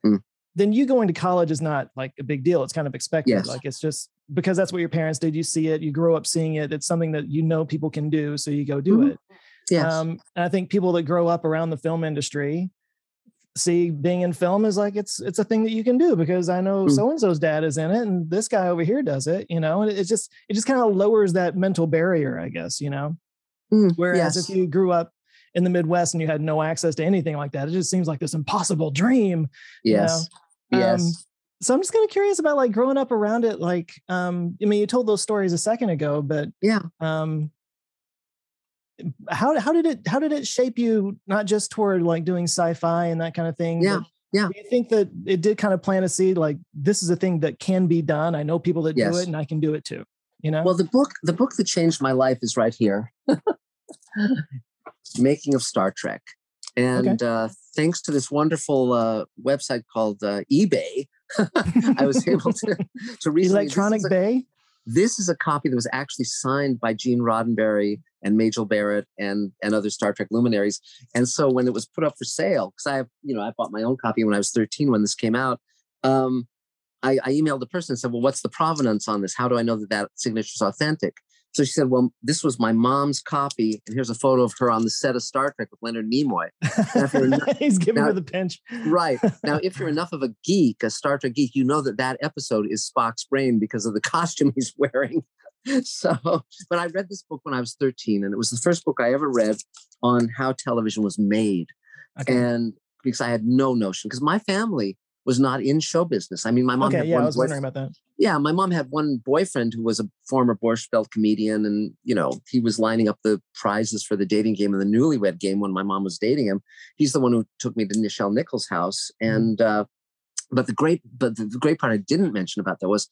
mm. then you going to college is not like a big deal. It's kind of expected. Yes. Like it's just because that's what your parents did. You see it, you grow up seeing it. It's something that you know people can do. So you go do mm-hmm. it. Yes. Um, and I think people that grow up around the film industry see being in film is like it's it's a thing that you can do because I know so and so's dad is in it and this guy over here does it, you know, and it, it just it just kind of lowers that mental barrier, I guess, you know. Mm, Whereas yes. if you grew up in the Midwest and you had no access to anything like that, it just seems like this impossible dream. Yes. You know? Yes. Um, so I'm just kind of curious about like growing up around it. Like, um, I mean, you told those stories a second ago, but yeah, um, how how did it how did it shape you not just toward like doing sci-fi and that kind of thing yeah yeah. do you think that it did kind of plant a seed like this is a thing that can be done i know people that yes. do it and i can do it too you know? Well the book the book that changed my life is right here. <laughs> Making of star trek. And okay. uh, thanks to this wonderful uh, website called uh, ebay <laughs> i was able to to <laughs> read electronic bay this is a copy that was actually signed by Gene Roddenberry and Majel Barrett and and other Star Trek luminaries. And so when it was put up for sale, because I have, you know, I bought my own copy when I was 13 when this came out. Um, I, I emailed the person and said, "Well, what's the provenance on this? How do I know that that signature is authentic?" So she said, Well, this was my mom's copy, and here's a photo of her on the set of Star Trek with Leonard Nimoy. Enough, <laughs> He's giving now, her the pinch. right. <laughs> Now, if you're enough of a geek, a Star Trek geek, you know that that episode is Spock's brain because of the <laughs> costume he's wearing. so, but I read this book when I was 13, and it was the first book I ever read on how television was made. Okay. And because I had no notion, because my family was not in show business. I mean, my mom. Okay, yeah, I was wondering about that. Yeah, my mom had one boyfriend who was a former Borscht Belt comedian, and you know he was lining up the prizes for the dating game and the newlywed game when my mom was dating him. He's the one who took me to Nichelle Nichols' house, mm-hmm. and uh, but the great but the, the great part I didn't mention about that was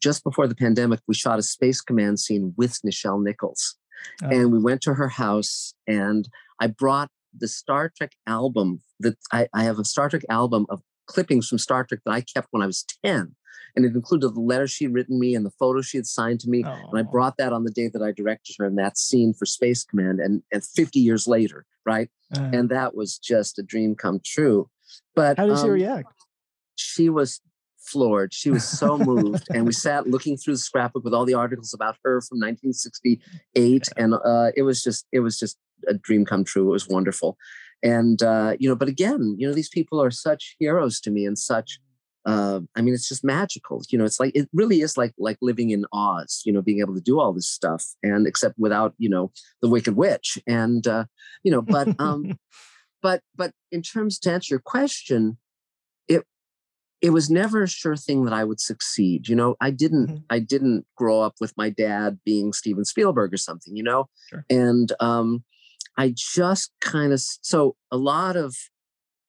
just before the pandemic, we shot a Space Command scene with Nichelle Nichols, oh. and we went to her house, and I brought the Star Trek album that I, I have a Star Trek album of clippings from Star Trek that I kept when I was 10 and it included the letter she'd written me and the photo she had signed to me. Oh. And I brought that on the day that I directed her in that scene for Space Command, and and 50 years later, right? Uh, and that was just a dream come true. But how did um, she react? She was floored. She was so moved, and we sat looking through the scrapbook with all the articles about her from 1968, and uh, it was just it was just a dream come true. It was wonderful, and uh, you know, but again, you know, these people are such heroes to me and such uh, I mean, it's just magical. You know, it's like it really is like like living in Oz. You know, being able to do all this stuff, and except without you know the Wicked Witch, and uh, you know, but um, <laughs> but but in terms to answer your question, it it was never a sure thing that I would succeed. You know, I didn't mm-hmm. I didn't grow up with my dad being Steven Spielberg or something. You know, sure. and um, I just kind of so a lot of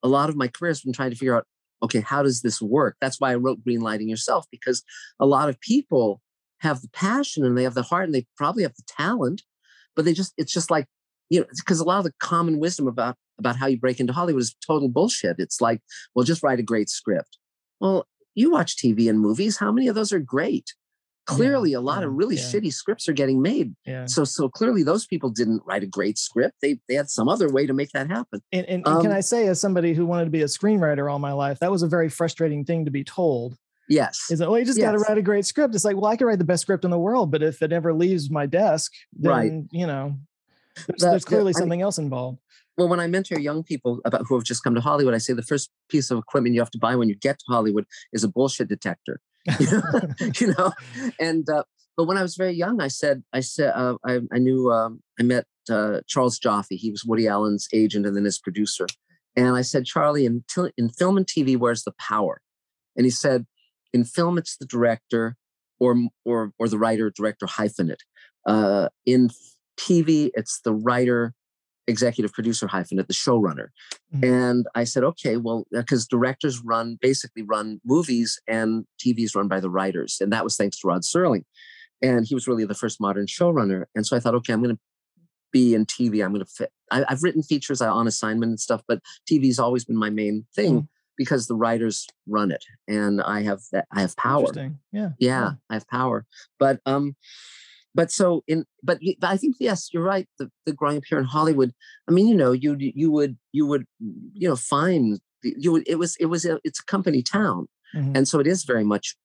a lot of my career has been trying to figure out okay, how does this work? That's why I wrote Greenlighting Yourself, because a lot of people have the passion and they have the heart and they probably have the talent, but they just, it's just like, you know, because a lot of the common wisdom about about how you break into Hollywood is total bullshit. It's like, well, just write a great script. Well, you watch TV and movies. How many of those are great? Clearly yeah, a lot yeah, of really yeah. shitty scripts are getting made so so clearly those people didn't write a great script they they had some other way to make that happen and, and, um, and, can i say as somebody who wanted to be a screenwriter all my life that was a very frustrating thing to be told yes is that well you just yes. got to write a great script it's like well i can write the best script in the world but if it ever leaves my desk then right. you know there's, there's clearly something I mean, else involved well, when I mentor young people about who have just come to Hollywood, I say the first piece of equipment you have to buy when you get to Hollywood is a bullshit detector. <laughs> you know, and uh, but when I was very young, I said, I said, uh, I, I knew, um, I met uh, Charles Joffe. He was Woody Allen's agent and then his producer. And I said, Charlie, in, t- in film and TV, where's the power? And he said, in film, it's the director or or or the writer, director hyphen it. Uh, in TV, it's the writer, executive producer hyphen it, the showrunner. Mm-hmm. And I said, okay, well, because directors run basically run movies and TV's run by the writers, and that was thanks to Rod Serling and he was really the first modern showrunner. And so I thought, okay, I'm going to be in TV. I'm going to fit. I, have written features on assignment and stuff, but TV's always been my main thing mm. because the writers run it, and I have that. I have power. Yeah. yeah, yeah, I have power. But um, but so in but, but I think yes, you're right. The, the growing up here in Hollywood. I mean, you know, you you would you would you know find you would it was it was a, it's a company town. Mm-hmm. And so it is very much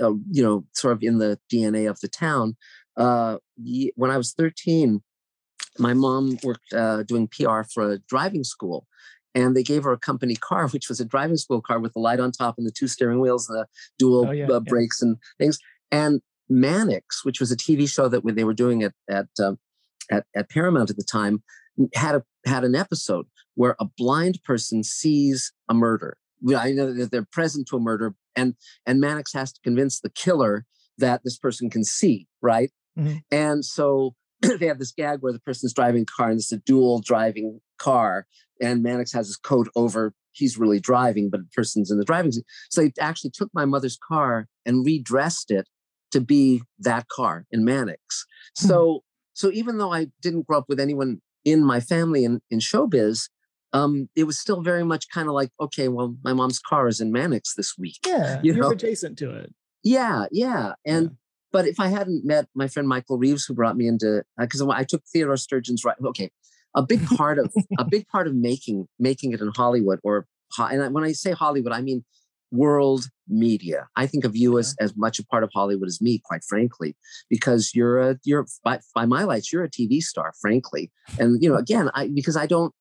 uh, you know, sort of in the DNA of the town. Uh, when I was 13, my mom worked uh, doing PR for a driving school. And they gave her a company car, <laughs> which was a driving school car with the light on top and the two steering wheels, and the dual oh, yeah, uh, brakes yeah. and things. And Mannix, which was a TV show that they were doing at at, um, at at Paramount at the time, had a had an episode where a blind person sees a murder. I know that they're present to a murder, and and Mannix has to convince the killer that this person can see, right? Mm-hmm. And so <clears throat> they have this gag where the person's driving a car and it's a dual driving car, and Mannix has his coat over. He's really driving, but the person's in the driving seat. So they actually took my mother's car and redressed it to be that car in Mannix. Mm-hmm. So so even though I didn't grow up with anyone in my family in, in showbiz, um, it was still very much kind of like, okay, well, my mom's car is in Mannix this week. Yeah, <laughs> you are adjacent to it. Yeah, yeah, and yeah. but if I hadn't met my friend Michael Reaves, who brought me into because uh, I took Theodore Sturgeon's right. Okay, a big part of a <laughs> big part of making making it in Hollywood or and when I say Hollywood, I mean world media. I think of you as, as much a part of Hollywood as me, quite frankly, because you're a you're by, by my lights, you're a TV star, frankly. And you know, again, I because I don't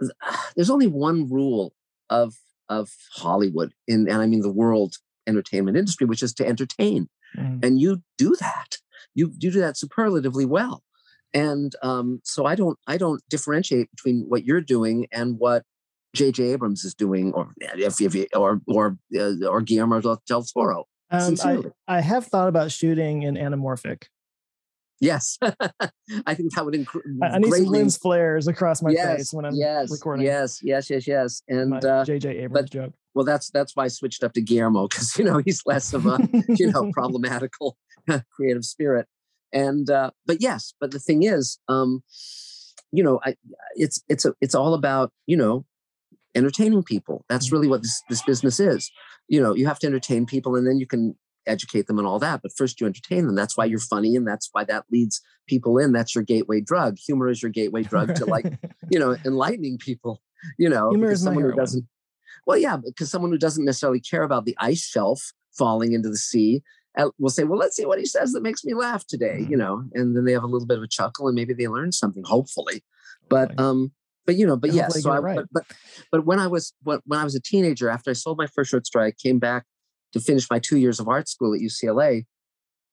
<sighs> there's only one rule of of Hollywood in and I mean the world entertainment industry, which is to entertain. Mm. And you do that. You, you do that superlatively well. And um, so I don't I don't differentiate between what you're doing and what J.J. Abrams is doing, or if, if or or uh, or Guillermo del Toro. Um, I, I have thought about shooting in anamorphic. Yes, <laughs> I think that would include. I need some lens flares across my yes, face when I'm yes, recording. Yes, yes, yes, yes, and uh, JJ Abrams but, joke. Well, that's that's why I switched up to Guillermo because you know he's less of a you know <laughs> problematical <laughs> creative spirit, and uh, but yes, but the thing is, um, you know, I, it's it's a, it's all about you know entertaining people. That's mm-hmm. really what this this business is. You know, you have to entertain people, and then you can educate them and all that. But first, you entertain them. That's why you're funny, and that's why that leads people in. That's your gateway drug. Humor is your gateway <laughs> drug to like, you know, enlightening people. <laughs> You know, humor is someone who doesn't. Well, yeah, because someone who doesn't necessarily care about the ice shelf falling into the sea uh, will say, "Well, let's see what he says that makes me laugh today," you know, and then they have a little bit of a chuckle, and maybe they learn something, hopefully. But um, but you know, but yes, yeah, so I, right. but, but but when I was when, when I was a teenager, after I sold my first short story, I came back to finish my two years of art school at UCLA.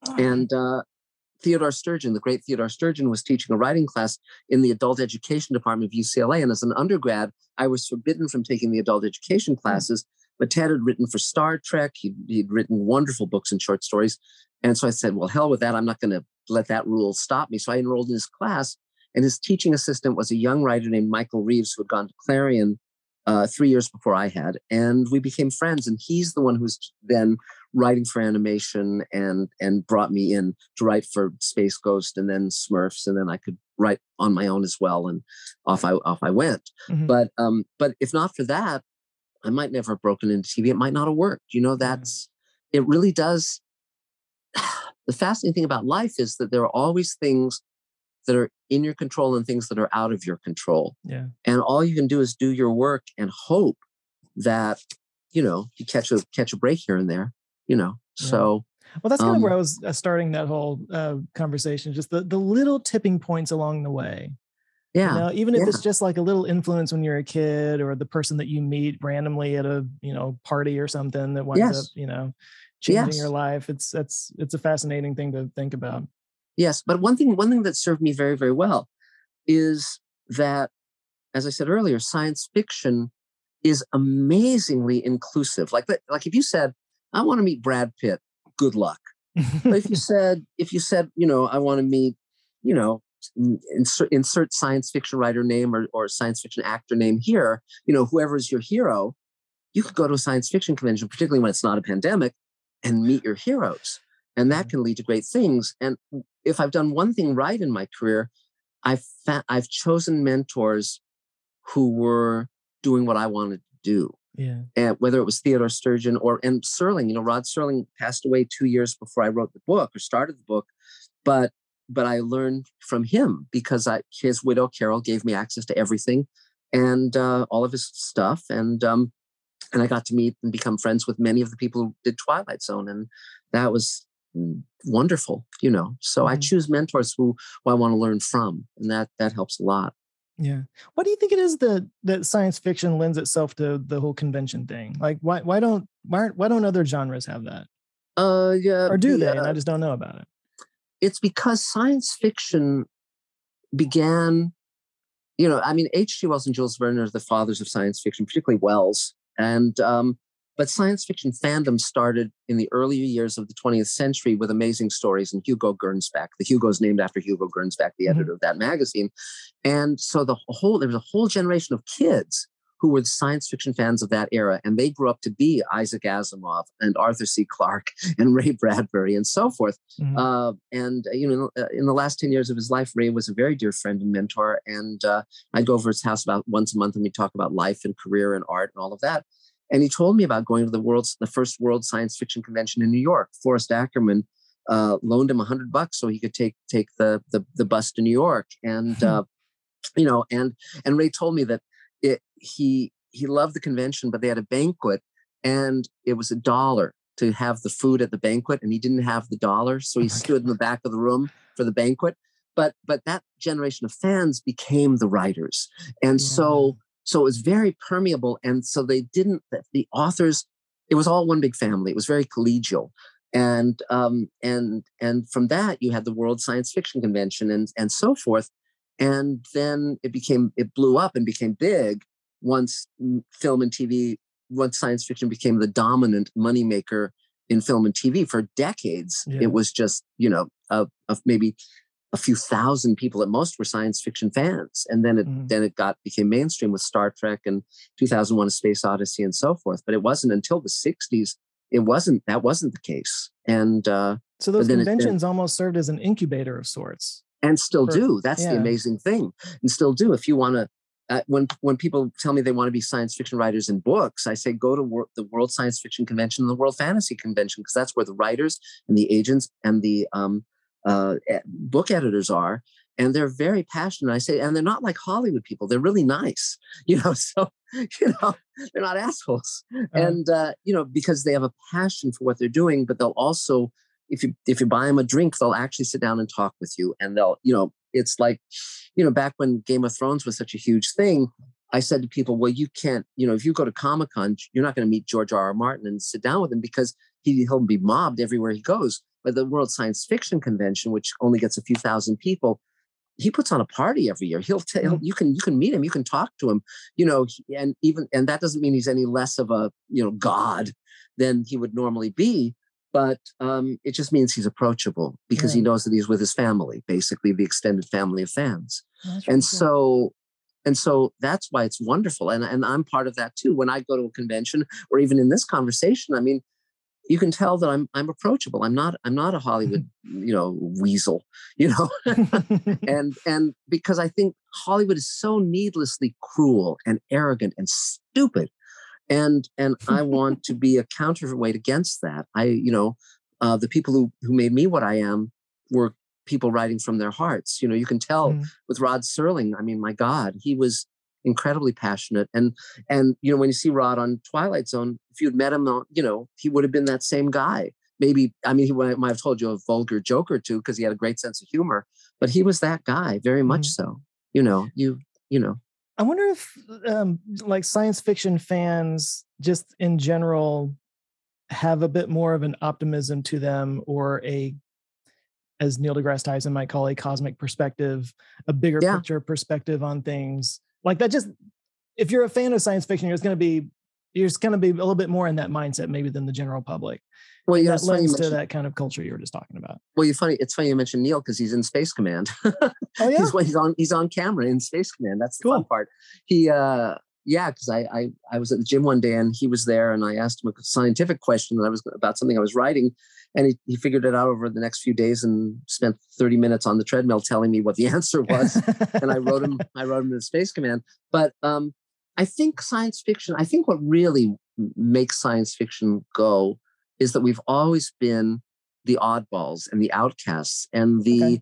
Oh. And uh, Theodore Sturgeon, the great Theodore Sturgeon, was teaching a writing class in the adult education department of UCLA. And as an undergrad, I was forbidden from taking the adult education hmm. classes. But Ted had written for Star Trek. He'd, he'd written wonderful books and short stories. And so I said, well, hell with that. I'm not going to let that rule stop me. So I enrolled in his class. And his teaching assistant was a young writer named Michael Reaves, who had gone to Clarion uh, three years before I had, and we became friends. And he's the one who's then writing for animation and and brought me in to write for Space Ghost and then Smurfs, and then I could write on my own as well. And off I off I went. Mm-hmm. But um, but if not for that, I might never have broken into TV. It might not have worked. You know, that's it. Really does. <sighs> The fascinating thing about life is that there are always things that are in your control and things that are out of your control. Yeah. And all you can do is do your work and hope that, you know, you catch a catch a break here and there, you know. Yeah. So well, that's kind um, of where I was uh, starting that whole uh, conversation. Just the the little tipping points along the way. Yeah. You know, even if yeah. it's just like a little influence when you're a kid, or the person that you meet randomly at a you know party or something that winds yes. up you know changing yes. your life. It's that's it's a fascinating thing to think about. Yes, but one thing one thing that served me very very well is that, as I said earlier, science fiction is amazingly inclusive. Like like if you said, "I want to meet Brad Pitt," good luck. but if you <laughs> said if you said, you know, I want to meet, you know, insert, insert science fiction writer name or, or science fiction actor name here, you know, whoever is your hero, you could go to a science fiction convention, particularly when it's not a pandemic, and meet your heroes and that mm-hmm. can lead to great things and if i've done one thing right in my career i've fa- i've chosen mentors who were doing what i wanted to do yeah and whether it was theodore sturgeon or and serling you know rod serling passed away two years before i wrote the book or started the book but but i learned from him because I, his widow carol gave me access to everything and uh, all of his stuff and um and i got to meet and become friends with many of the people who did twilight zone and that was wonderful you know so mm-hmm. i choose mentors who, who i want to learn from and that that helps a lot. Yeah. What do you think it is that that science fiction lends itself to the whole convention thing? Like why why don't why why don't other genres have that? Uh yeah or do they? And i just don't know about it. It's because science fiction began you know i mean hg wells and jules verne are the fathers of science fiction particularly wells and um but science fiction fandom started in the earlier years of the 20th century with amazing stories and Hugo Gernsback. The Hugo is named after Hugo Gernsback, the editor mm-hmm. of that magazine. And so the whole there was a whole generation of kids who were the science fiction fans of that era, and they grew up to be Isaac Asimov and Arthur C. Clarke <laughs> and Ray Bradbury and so forth. Mm-hmm. Uh, and uh, you know, uh, in the last ten years of his life, Ray was a very dear friend and mentor. And uh, I'd go over his house about once a month, and we'd talk about life and career and art and all of that. And he told me about going to the world's the first World Science Fiction Convention in New York. Forrest Ackerman uh, loaned him a hundred bucks so he could take take the the, the bus to New York. And hmm. uh, you know, and and Ray told me that it, he he loved the convention, but they had a banquet, and it was a dollar to have the food at the banquet, and he didn't have the dollar, so he oh stood God. in the back of the room for the banquet. But but that generation of fans became the writers, and yeah. so so it was very permeable. And so they didn't, the authors, it was all one big family. It was very collegial. And um, and and from that you had the World Science Fiction Convention and and so forth. And then it became it blew up and became big once film and TV, once science fiction became the dominant moneymaker in film and TV for decades. Yeah. It was just you know of maybe a few thousand people at most were science fiction fans, and then it Mhm. then it got became mainstream with Star Trek and 2001: A Space Odyssey and so forth. But it wasn't until the 60s. It wasn't that wasn't the case, and uh, So those then it- conventions almost served as an incubator of sorts. and still For- do. That's the amazing thing, and still do. If you want to, uh, when when people tell me they want to be science fiction writers in books, I say go to wor- the World Science Fiction Convention and the World Fantasy Convention because that's where the writers and the agents and the um, uh, e- book editors are, and they're very passionate. I say, and they're not like Hollywood people; they're really nice, <laughs> you know. So you know, they're not assholes Uh, and uh, you know because they have a passion for what they're doing but they'll also if you if you buy them a drink they'll actually sit down and talk with you and they'll you know it's like you know back when game of thrones was such a huge thing i said to people well you can't you know if you go to comic-con you're not going to meet george r r martin and sit down with him because he, he'll be mobbed everywhere he goes but the world science fiction convention which only gets a few thousand people he puts on a party every year. He'll tell you can you can meet him, you can talk to him, you know, and even and that doesn't mean he's any less of a you know god than he would normally be, but um, it just means he's approachable because he knows that he's with his family, basically the extended family of fans, that's really and cool. so and so that's why it's wonderful, and and I'm part of that too. When I go to a convention or even in this conversation, I mean. You can tell that I'm I'm approachable. I'm not I'm not a Hollywood <laughs> you know weasel. <laughs> You know, and and because I think Hollywood is so needlessly cruel and arrogant and stupid, and and I want to be a counterweight against that. I you know, uh, the people who who made me what I am were people writing from their hearts. You know, you can tell Mhm. with Rod Serling. I mean, my God, he was incredibly passionate, and and you know when you see Rod on Twilight Zone, if you'd met him, you know, he would have been that same guy. Maybe I mean he might might have told you a vulgar joke or two because he had a great sense of humor, but he was that guy very much Mhm. so. You know, you you know. I wonder if um, like science fiction fans just in general have a bit more of an optimism to them or a as Neil deGrasse Tyson might call a cosmic perspective, a bigger Yeah. picture perspective on things. Like that just if you're a fan of science fiction, you're just gonna be you're just gonna be a little bit more in that mindset maybe than the general public. Well, you know, that it's funny you lends to that kind of culture you were just talking about. well, you funny. It's funny you mentioned Neil because he's in Space Command. <laughs> Oh yeah. he's he's on he's on camera in Space Command. That's the Cool. fun part. He uh yeah, because I, I I was at the gym one day and he was there and I asked him a scientific question that I was about something I was writing, and he, he figured it out over the next few days and spent 30 minutes on the treadmill telling me what the <laughs> answer was. and I wrote him I wrote him in Space Command. But um I think science fiction, I think what really makes science fiction go is that we've always been the oddballs and the outcasts and the Okay.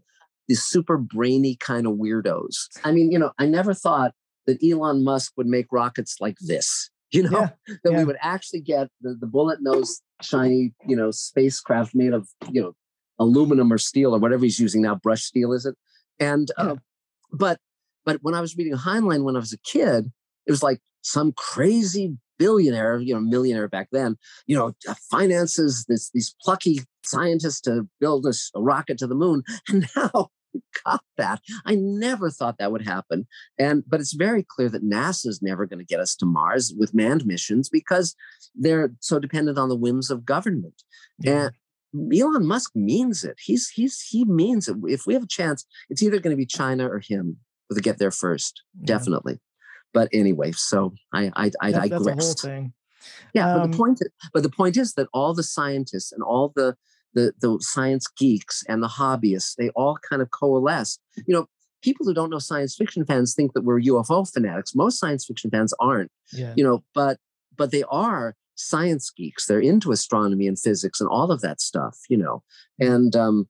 the super brainy kind of weirdos. I mean, you know, I never thought that Elon Musk would make rockets like this. <laughs> You know, Yeah, that yeah. we would actually get the, the bullet nose shiny, you know, spacecraft made of, you know, aluminum or steel or whatever he's using now, brush steel, is it? And Yeah. uh, but but when I was reading Heinlein when I was a kid, it was like some crazy billionaire, you know, millionaire back then, you know, uh, finances this these plucky scientists to build a rocket to the moon, <laughs> and now got that. I never thought that would happen, and but it's very clear that NASA's never going to get us to Mars with manned missions because they're so dependent on the whims of government. Yeah. And Elon Musk means it. He's he's he means it. If we have a chance, it's either going to be China or him to get there first Yeah. definitely. But anyway, so I I, I That- that's a whole thing. Yeah, but Um, the point is, but the point is that all the scientists and all the the the science geeks and the hobbyists, they all kind of coalesce. You know, people who don't know science fiction fans think that we're UFO fanatics. Most science fiction fans aren't. Yeah. You know, but but they are science geeks. They're into astronomy and physics and all of that stuff. You know, and um,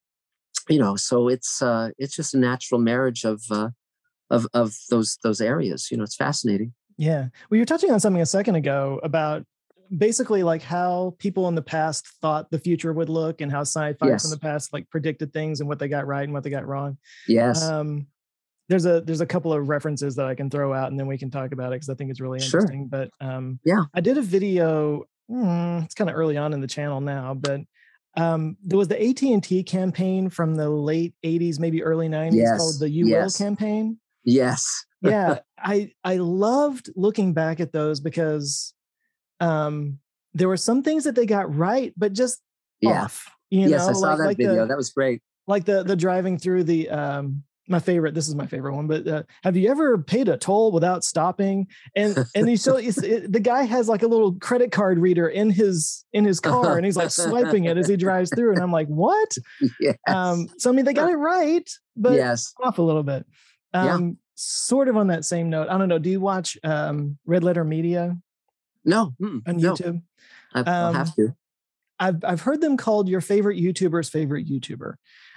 you know, so it's uh, it's just a natural marriage of uh, of of those those areas. You know, it's fascinating. Yeah. Well, you're touching on something a second ago about basically like how people in the past thought the future would look and how sci-fi Yes. from the past like predicted things and what they got right and what they got wrong. Yes. Um, there's a there's a couple of references that I can throw out and then we can talk about it because I think it's really Sure. interesting. But um, Yeah. I did a video. mm, it's kind of early on in the channel now, but um, there was the AT and T campaign from the late '80s, maybe early '90s, Yes, called the "You yes. Will" campaign yes. <laughs> yeah i i loved looking back at those because um there were some things that they got right, but just Yeah. off. You yes, know, I saw like, that like video. The, that was great. like the the driving through the um my favorite this is my favorite one but uh, have you ever paid a toll without stopping and and you so it, the guy has like a little credit card reader in his in his <laughs> car and he's like swiping it as he drives through and i'm like what Yes. um so i mean they got it <laughs> right but yes. off a little bit Yeah. um sort of on that same note i don't know do you watch um red letter media No. mm, on youtube I, I'll Um, have to. I've I've heard them called your favorite YouTuber's favorite YouTuber,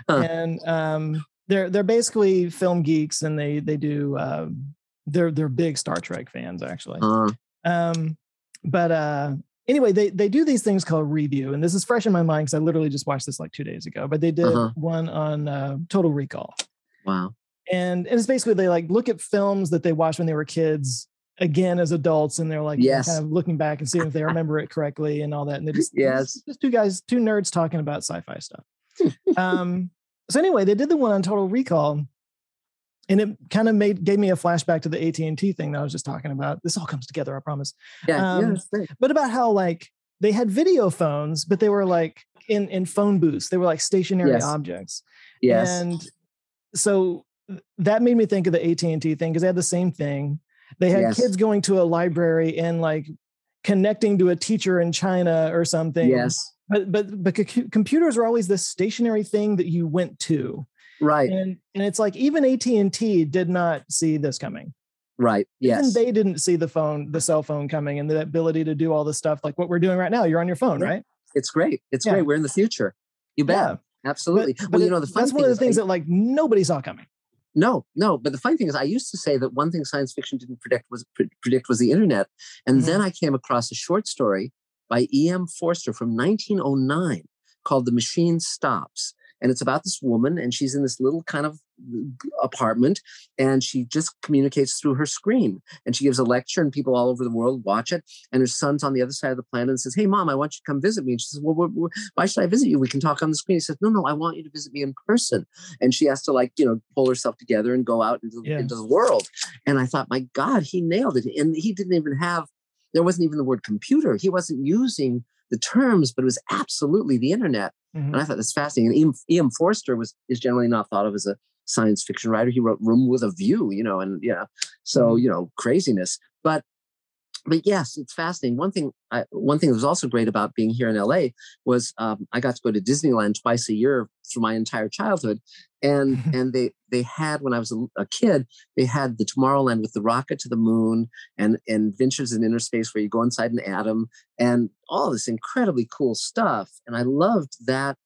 Huh. and um, they're they're basically film geeks, and they they do um, they're they're big Star Trek fans actually. Uh, Um, but uh, anyway, they they do these things called review, and this is fresh in my mind because I literally just watched this like two days ago. But they did Uh-huh. one on uh, Total Recall, wow. and, and it's basically they like look at films that they watched when they were kids again as adults and they're like Yes. kind of looking back and seeing if they <laughs> remember it correctly and all that and they just Yes. just two guys two nerds talking about sci-fi stuff <laughs> um so anyway they did the one on total recall and it kind of made gave me a flashback to the AT&T thing that I was just talking about this all comes together I promise Yeah. yeah, Um, great. but about how like they had video phones but they were like in in phone booths they were like stationary Yes. objects Yes. and so that made me think of the AT&T thing because they had the same thing. They had Yes. kids going to a library and like connecting to a teacher in China or something. yes. But but but c- computers were always this stationary thing that you went to. Right. And and it's like even AT&T did not see this coming. Right. Even Yes. they didn't see the phone, the cell phone coming and the ability to do all this stuff like what we're doing right now. You're on your phone, Yeah. right? It's great. It's Yeah. great. We're in the future. You bet. Yeah. Absolutely. But, well, but you know, the fun that's one of the things I- that like nobody saw coming. No, no. But the funny thing is, I used to say that one thing science fiction didn't predict was pre- predict was the internet, and Mhm. then I came across a short story by E.M. Forster from 1909 called "The Machine Stops," and it's about this woman, and she's in this little kind of apartment, and she just communicates through her screen, and she gives a lecture, and people all over the world watch it, and her son's on the other side of the planet and says, "Hey, mom, I want you to come visit me," and she says, "Well, wh- wh- why should I visit you? We can talk on the screen." He says, "No, no, I want you to visit me in person." and she has to like you know pull herself together and go out into, Yeah. into the world and i thought my god he nailed it and he didn't even have there wasn't even the word computer he wasn't using the terms but it was absolutely the internet Mhm. and i thought that's fascinating and E.M., E.M. forster was is generally not thought of as a science fiction writer he wrote room with a view you know and yeah so Mhm. you know craziness but but yes, it's fascinating. One thing, I, one thing that was also great about being here in LA was um, I got to go to Disneyland twice a year through my entire childhood, and and they they had when I was a, a kid, they had the Tomorrowland with the rocket to the moon and and Adventures in Inner Space where you go inside an atom and all this incredibly cool stuff, and I loved that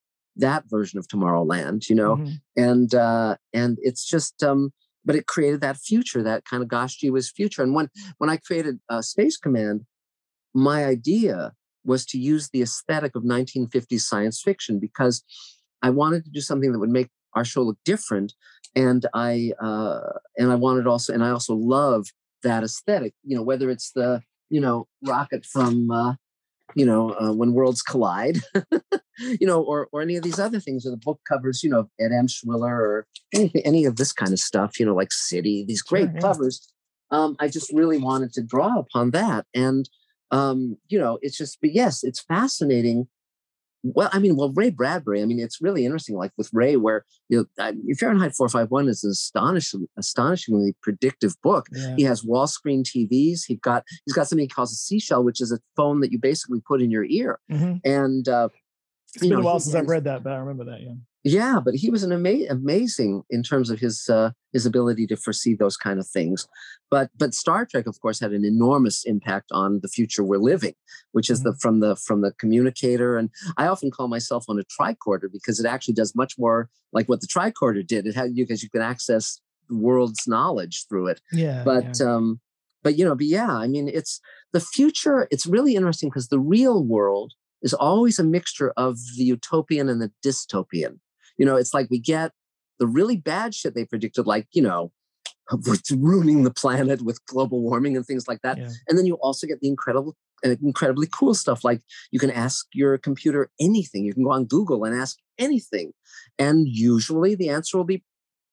that version of Tomorrowland, you know, Mhm. and uh, and it's just um, but it created that future, that kind of gosh gee whiz future. And when when I created uh, Space Command, my idea was to use the aesthetic of 1950s science fiction because I wanted to do something that would make our show look different, and I uh, and I wanted also, and I also love that aesthetic. You know, whether it's the you know rocket from uh, you know uh, when worlds collide, <laughs> you know, or or any of these other things, or the book covers, you know, Ed Emshwiller, or anything, any of this kind of stuff, you know, like City, these great Sure, yeah. covers. Um, I just really wanted to draw upon that, and um, you know, it's just, but yes, it's fascinating. Well, I mean, well, Ray Bradbury. I mean, it's really interesting. Like with Ray, where you know, Fahrenheit 451 is an astonishing, astonishingly predictive book. Yeah. He has wall screen TVs. He's got he's got something he calls a seashell, which is a phone that you basically put in your ear. Mhm. And uh, It's you been know, a while since I've read that, but I remember that. Yeah. Yeah, but he was an ama- amazing in terms of his uh, his ability to foresee those kind of things. But but Star Trek, of course, had an enormous impact on the future we're living, which is the from the from the communicator. And I often call myself on a tricorder because it actually does much more like what the tricorder did. It had you because you can access the world's knowledge through it Yeah. but yeah. um but you know but yeah i mean it's the future it's really interesting because the real world is always a mixture of the utopian and the dystopian you know it's like we get the really bad shit they predicted like you know <laughs> ruining the planet with global warming and things like that. Yeah. and then you also get the incredible uh, incredibly cool stuff like you can ask your computer anything. You can go on google and ask anything. And usually the answer will be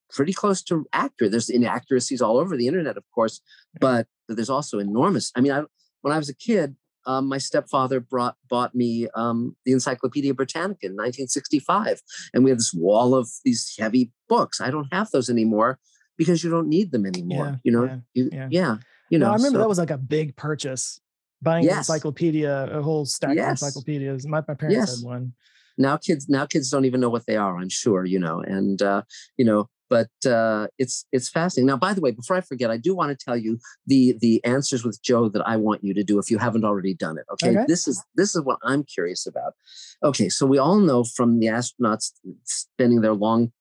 pretty close to accurate. There's inaccuracies all over the internet of course but there's also enormous i mean I, when i was a kid um, my stepfather brought bought me um, the Encyclopedia Britannica in 1965, and we had this wall of these heavy books. I don't have those anymore because you don't need them anymore. Yeah, you know, yeah, you, yeah. yeah. You know, no, I remember so- that was like a big purchase. Buying an encyclopedia, a whole stack Yes. of encyclopedias. My, my parents Yes. had one. now kids now kids don't even know what they are i'm sure you know and uh you know but uh it's it's fascinating now by the way before i forget i do want to tell you the the answers with joe that i want you to do if you haven't already done it okay, Okay. this is this is what i'm curious about okay so we all know from the astronauts spending their long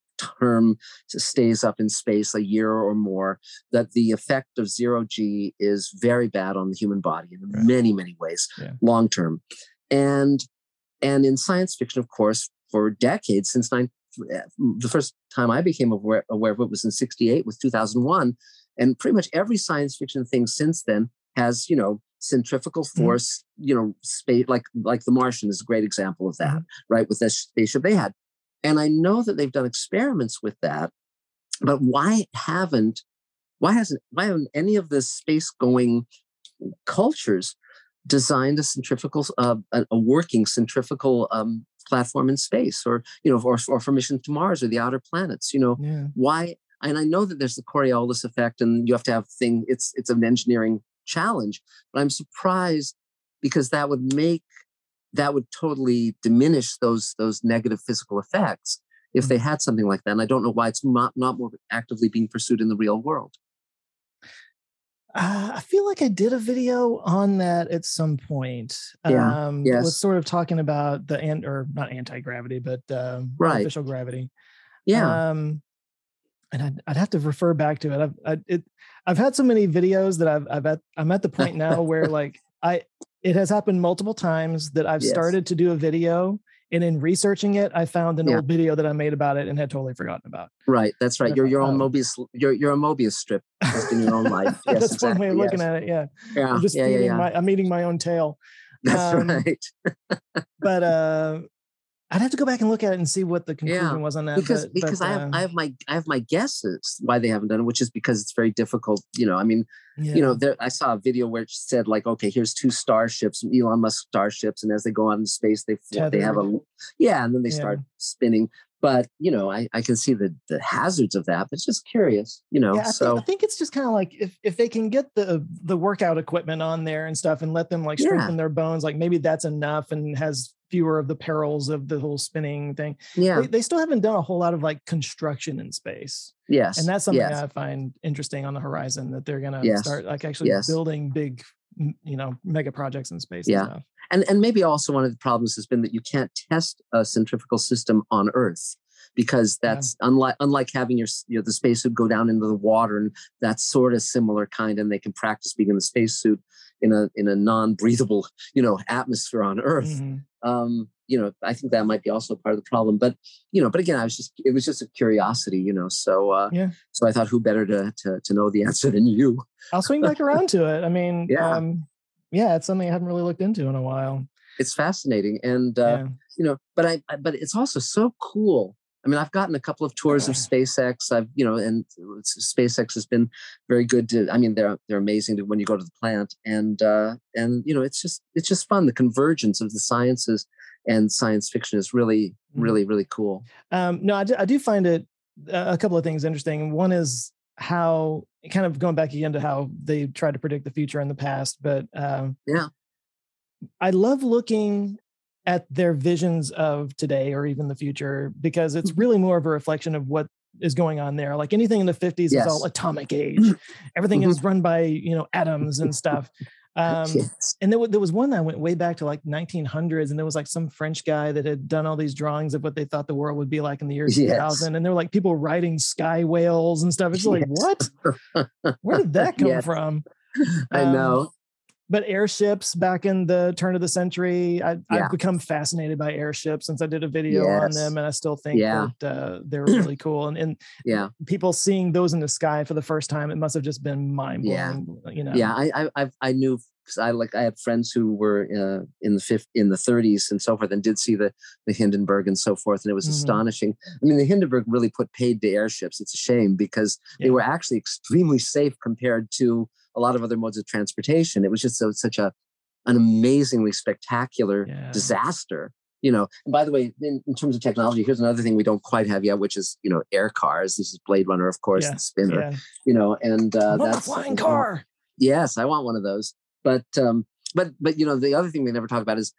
term stays up in space a year or more that the effect of zero g is very bad on the human body in Right. many many ways Yeah. long term and and in science fiction, of course, for decades, since nine, the first time I became aware, aware of it was in 68 with 2001. And pretty much every science fiction thing since then has, you know, centrifugal Mm-hmm. force, you know, space, like, like The Martian is a great example of that, Mm-hmm. right? With this spaceship they had. And I know that they've done experiments with that, but why haven't, why hasn't, why haven't any of the space going cultures designed a centrifugal, uh, a, a working centrifugal um, platform in space, or you know, or, or for mission to Mars or the outer planets. You know, Yeah. why? And I know that there's the Coriolis effect, and you have to have thing. It's it's an engineering challenge, but I'm surprised because that would make that would totally diminish those those negative physical effects if they mm-hmm. had something like that. And I don't know why it's not not more actively being pursued in the real world. Uh, I feel like I did a video on that at some point. Yeah, Um, yes. Was sort of talking about the and or not anti gravity, but um, Right. artificial gravity. Yeah, Um, and I'd, I'd have to refer back to it. I've I, it, I've had so many videos that I've I've at I'm at the point now where <laughs> like I it has happened multiple times that I've Yes. started to do a video and in researching it I found an Yeah. old video that I made about it and had totally forgotten about. right. That's right. You're your own oh. Mobius. You're you're a Mobius strip just in your own life. <laughs> Yes, That's one way of looking yes. at it. Yeah, Yeah, I'm just yeah, yeah, yeah. my I'm eating my own tail. That's um, right. <laughs> But uh, I'd have to go back and look at it and see what the conclusion Yeah, was on that. because but, because but, I have uh, I have my I have my guesses why they haven't done it, which is because it's very difficult. You know, I mean, you know, there, I saw a video where it said like, okay, here's two starships, Elon Musk starships, and as they go out in space, they fl- they have a yeah, and then they Yeah. start spinning. But you know, I, I can see the the hazards of that. But just curious, you know. Yeah, I, so think, I think it's just kind of like if if they can get the the workout equipment on there and stuff and let them like Yeah. strengthen their bones, like maybe that's enough and has fewer of the perils of the whole spinning thing. yeah, They, they still haven't done a whole lot of like construction in space, yes, and that's something yes. I find interesting on the horizon that they're gonna Yes. start like actually Yes. building big, you know, mega projects in space. Yeah. and stuff. and and maybe also one of the problems has been that you can't test a centrifugal system on Earth because Yeah. that's unlike unlike having your you know the spacesuit go down into the water and that's sort of similar kind and they can practice being in the spacesuit in a in a non-breathable you know atmosphere on Earth. Mhm. Um, you know, I think that might be also part of the problem. But you know, but again, I was just it was just a curiosity, you know. So uh, Yeah. so I thought who better to to to know the <laughs> answer than you. I'll swing back around to it. I mean, Yeah. um, yeah, it's something I haven't really looked into in a while. It's fascinating and. Uh, yeah. you know but I, I but it's also so cool i mean i've gotten a couple of tours of <clears throat> spacex i've you know and spacex has been very good to i mean they're they're amazing to when you go to the plant and uh and you know it's just it's just fun the convergence of the sciences and science fiction is really Mhm. really really cool Um, no, I do, I do find it uh, a couple of things interesting. One is how kind of going back again to how they tried to predict the future in the past, but um, Yeah. I love looking at their visions of today or even the future because it's Mhm. really more of a reflection of what is going on there. Like anything in the 50s is all atomic age. <laughs> Everything Mhm. is run by, you know, atoms and stuff. <laughs> Um, yes. and there, there was one that went way back to like 1900s and there was like some french guy that had done all these drawings of what they thought the world would be like in the year Yes. 2000 and there were like people riding sky whales and stuff it's like what where did that <laughs> come Yes. from i um, know but airships back in the turn of the century I, Yeah. i've become fascinated by airships since i did a video on them and i still think Yeah. that uh, they're <clears throat> really cool and, and yeah people seeing those in the sky for the first time it must have just been mind-blowing Yeah. you know yeah i i i knew because i like i had friends who were uh, in the fifth in the 30s and so forth and did see the the hindenburg and so forth and it was Mhm. astonishing i mean the hindenburg really put paid to airships it's a shame because they were actually extremely safe compared to a lot of other modes of transportation it was just so, such a an amazingly spectacular Yeah. disaster. You know, and by the way, in, in terms of technology, here's another thing we don't quite have yet, which is you know air cars. This is Blade Runner, of course, Yeah, the spinner. Yeah. You know, and uh, a that's flying car. Yes, I want one of those. But um, but but you know, the other thing we never talk about is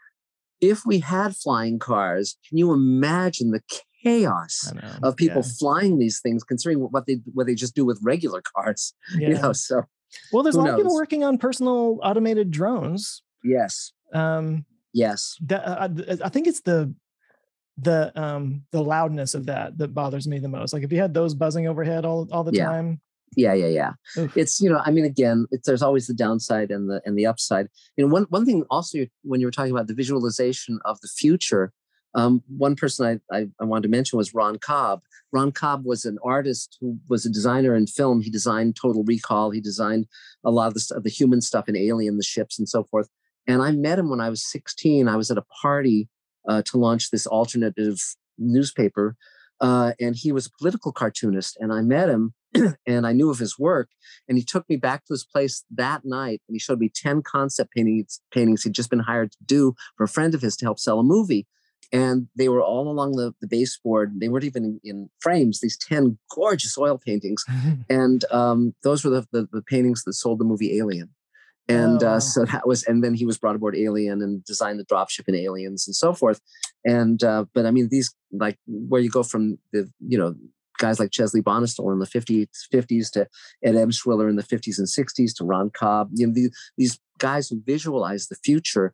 if we had flying cars, can you imagine the chaos of people Yeah. flying these things, considering what they what they just do with regular cars? <laughs> You know, so Well, there's a lot of people working on personal automated drones. yes, Um, yes, uh, I, I think it's the the um the loudness of that that bothers me the most. Like if you had those buzzing overhead all all the Yeah. time. Yeah, yeah, yeah. oof. It's you know, I mean, again, it's there's always the downside and the and the upside. You know, one one thing also when you were talking about the visualization of the future, um, one person I, I I wanted to mention was Ron Cobb. Ron Cobb was an artist who was a designer in film. He designed Total Recall. He designed a lot of the stuff, the human stuff in Alien, the ships, and so forth. And I met him when I was 16. I was at a party uh, to launch this alternative newspaper, uh, and he was a political cartoonist. And I met him, <clears throat> and I knew of his work. And he took me back to his place that night, and he showed me 10 concept paintings paintings he'd just been hired to do for a friend of his to help sell a movie. And they were all along the, the baseboard. They weren't even in, in frames. These 10 gorgeous oil paintings <laughs> and um, those were the, the the paintings that sold the movie Alien. And Oh, uh, so that was, and then he was brought aboard Alien and designed the dropship in Aliens and so forth. And uh, but I mean, these like where you go from the you know guys like Chesley Bonestell in the 50s, 50s to Ed Emshwiller in the 50s and 60s to Ron Cobb. You know, these, these guys who visualize the future.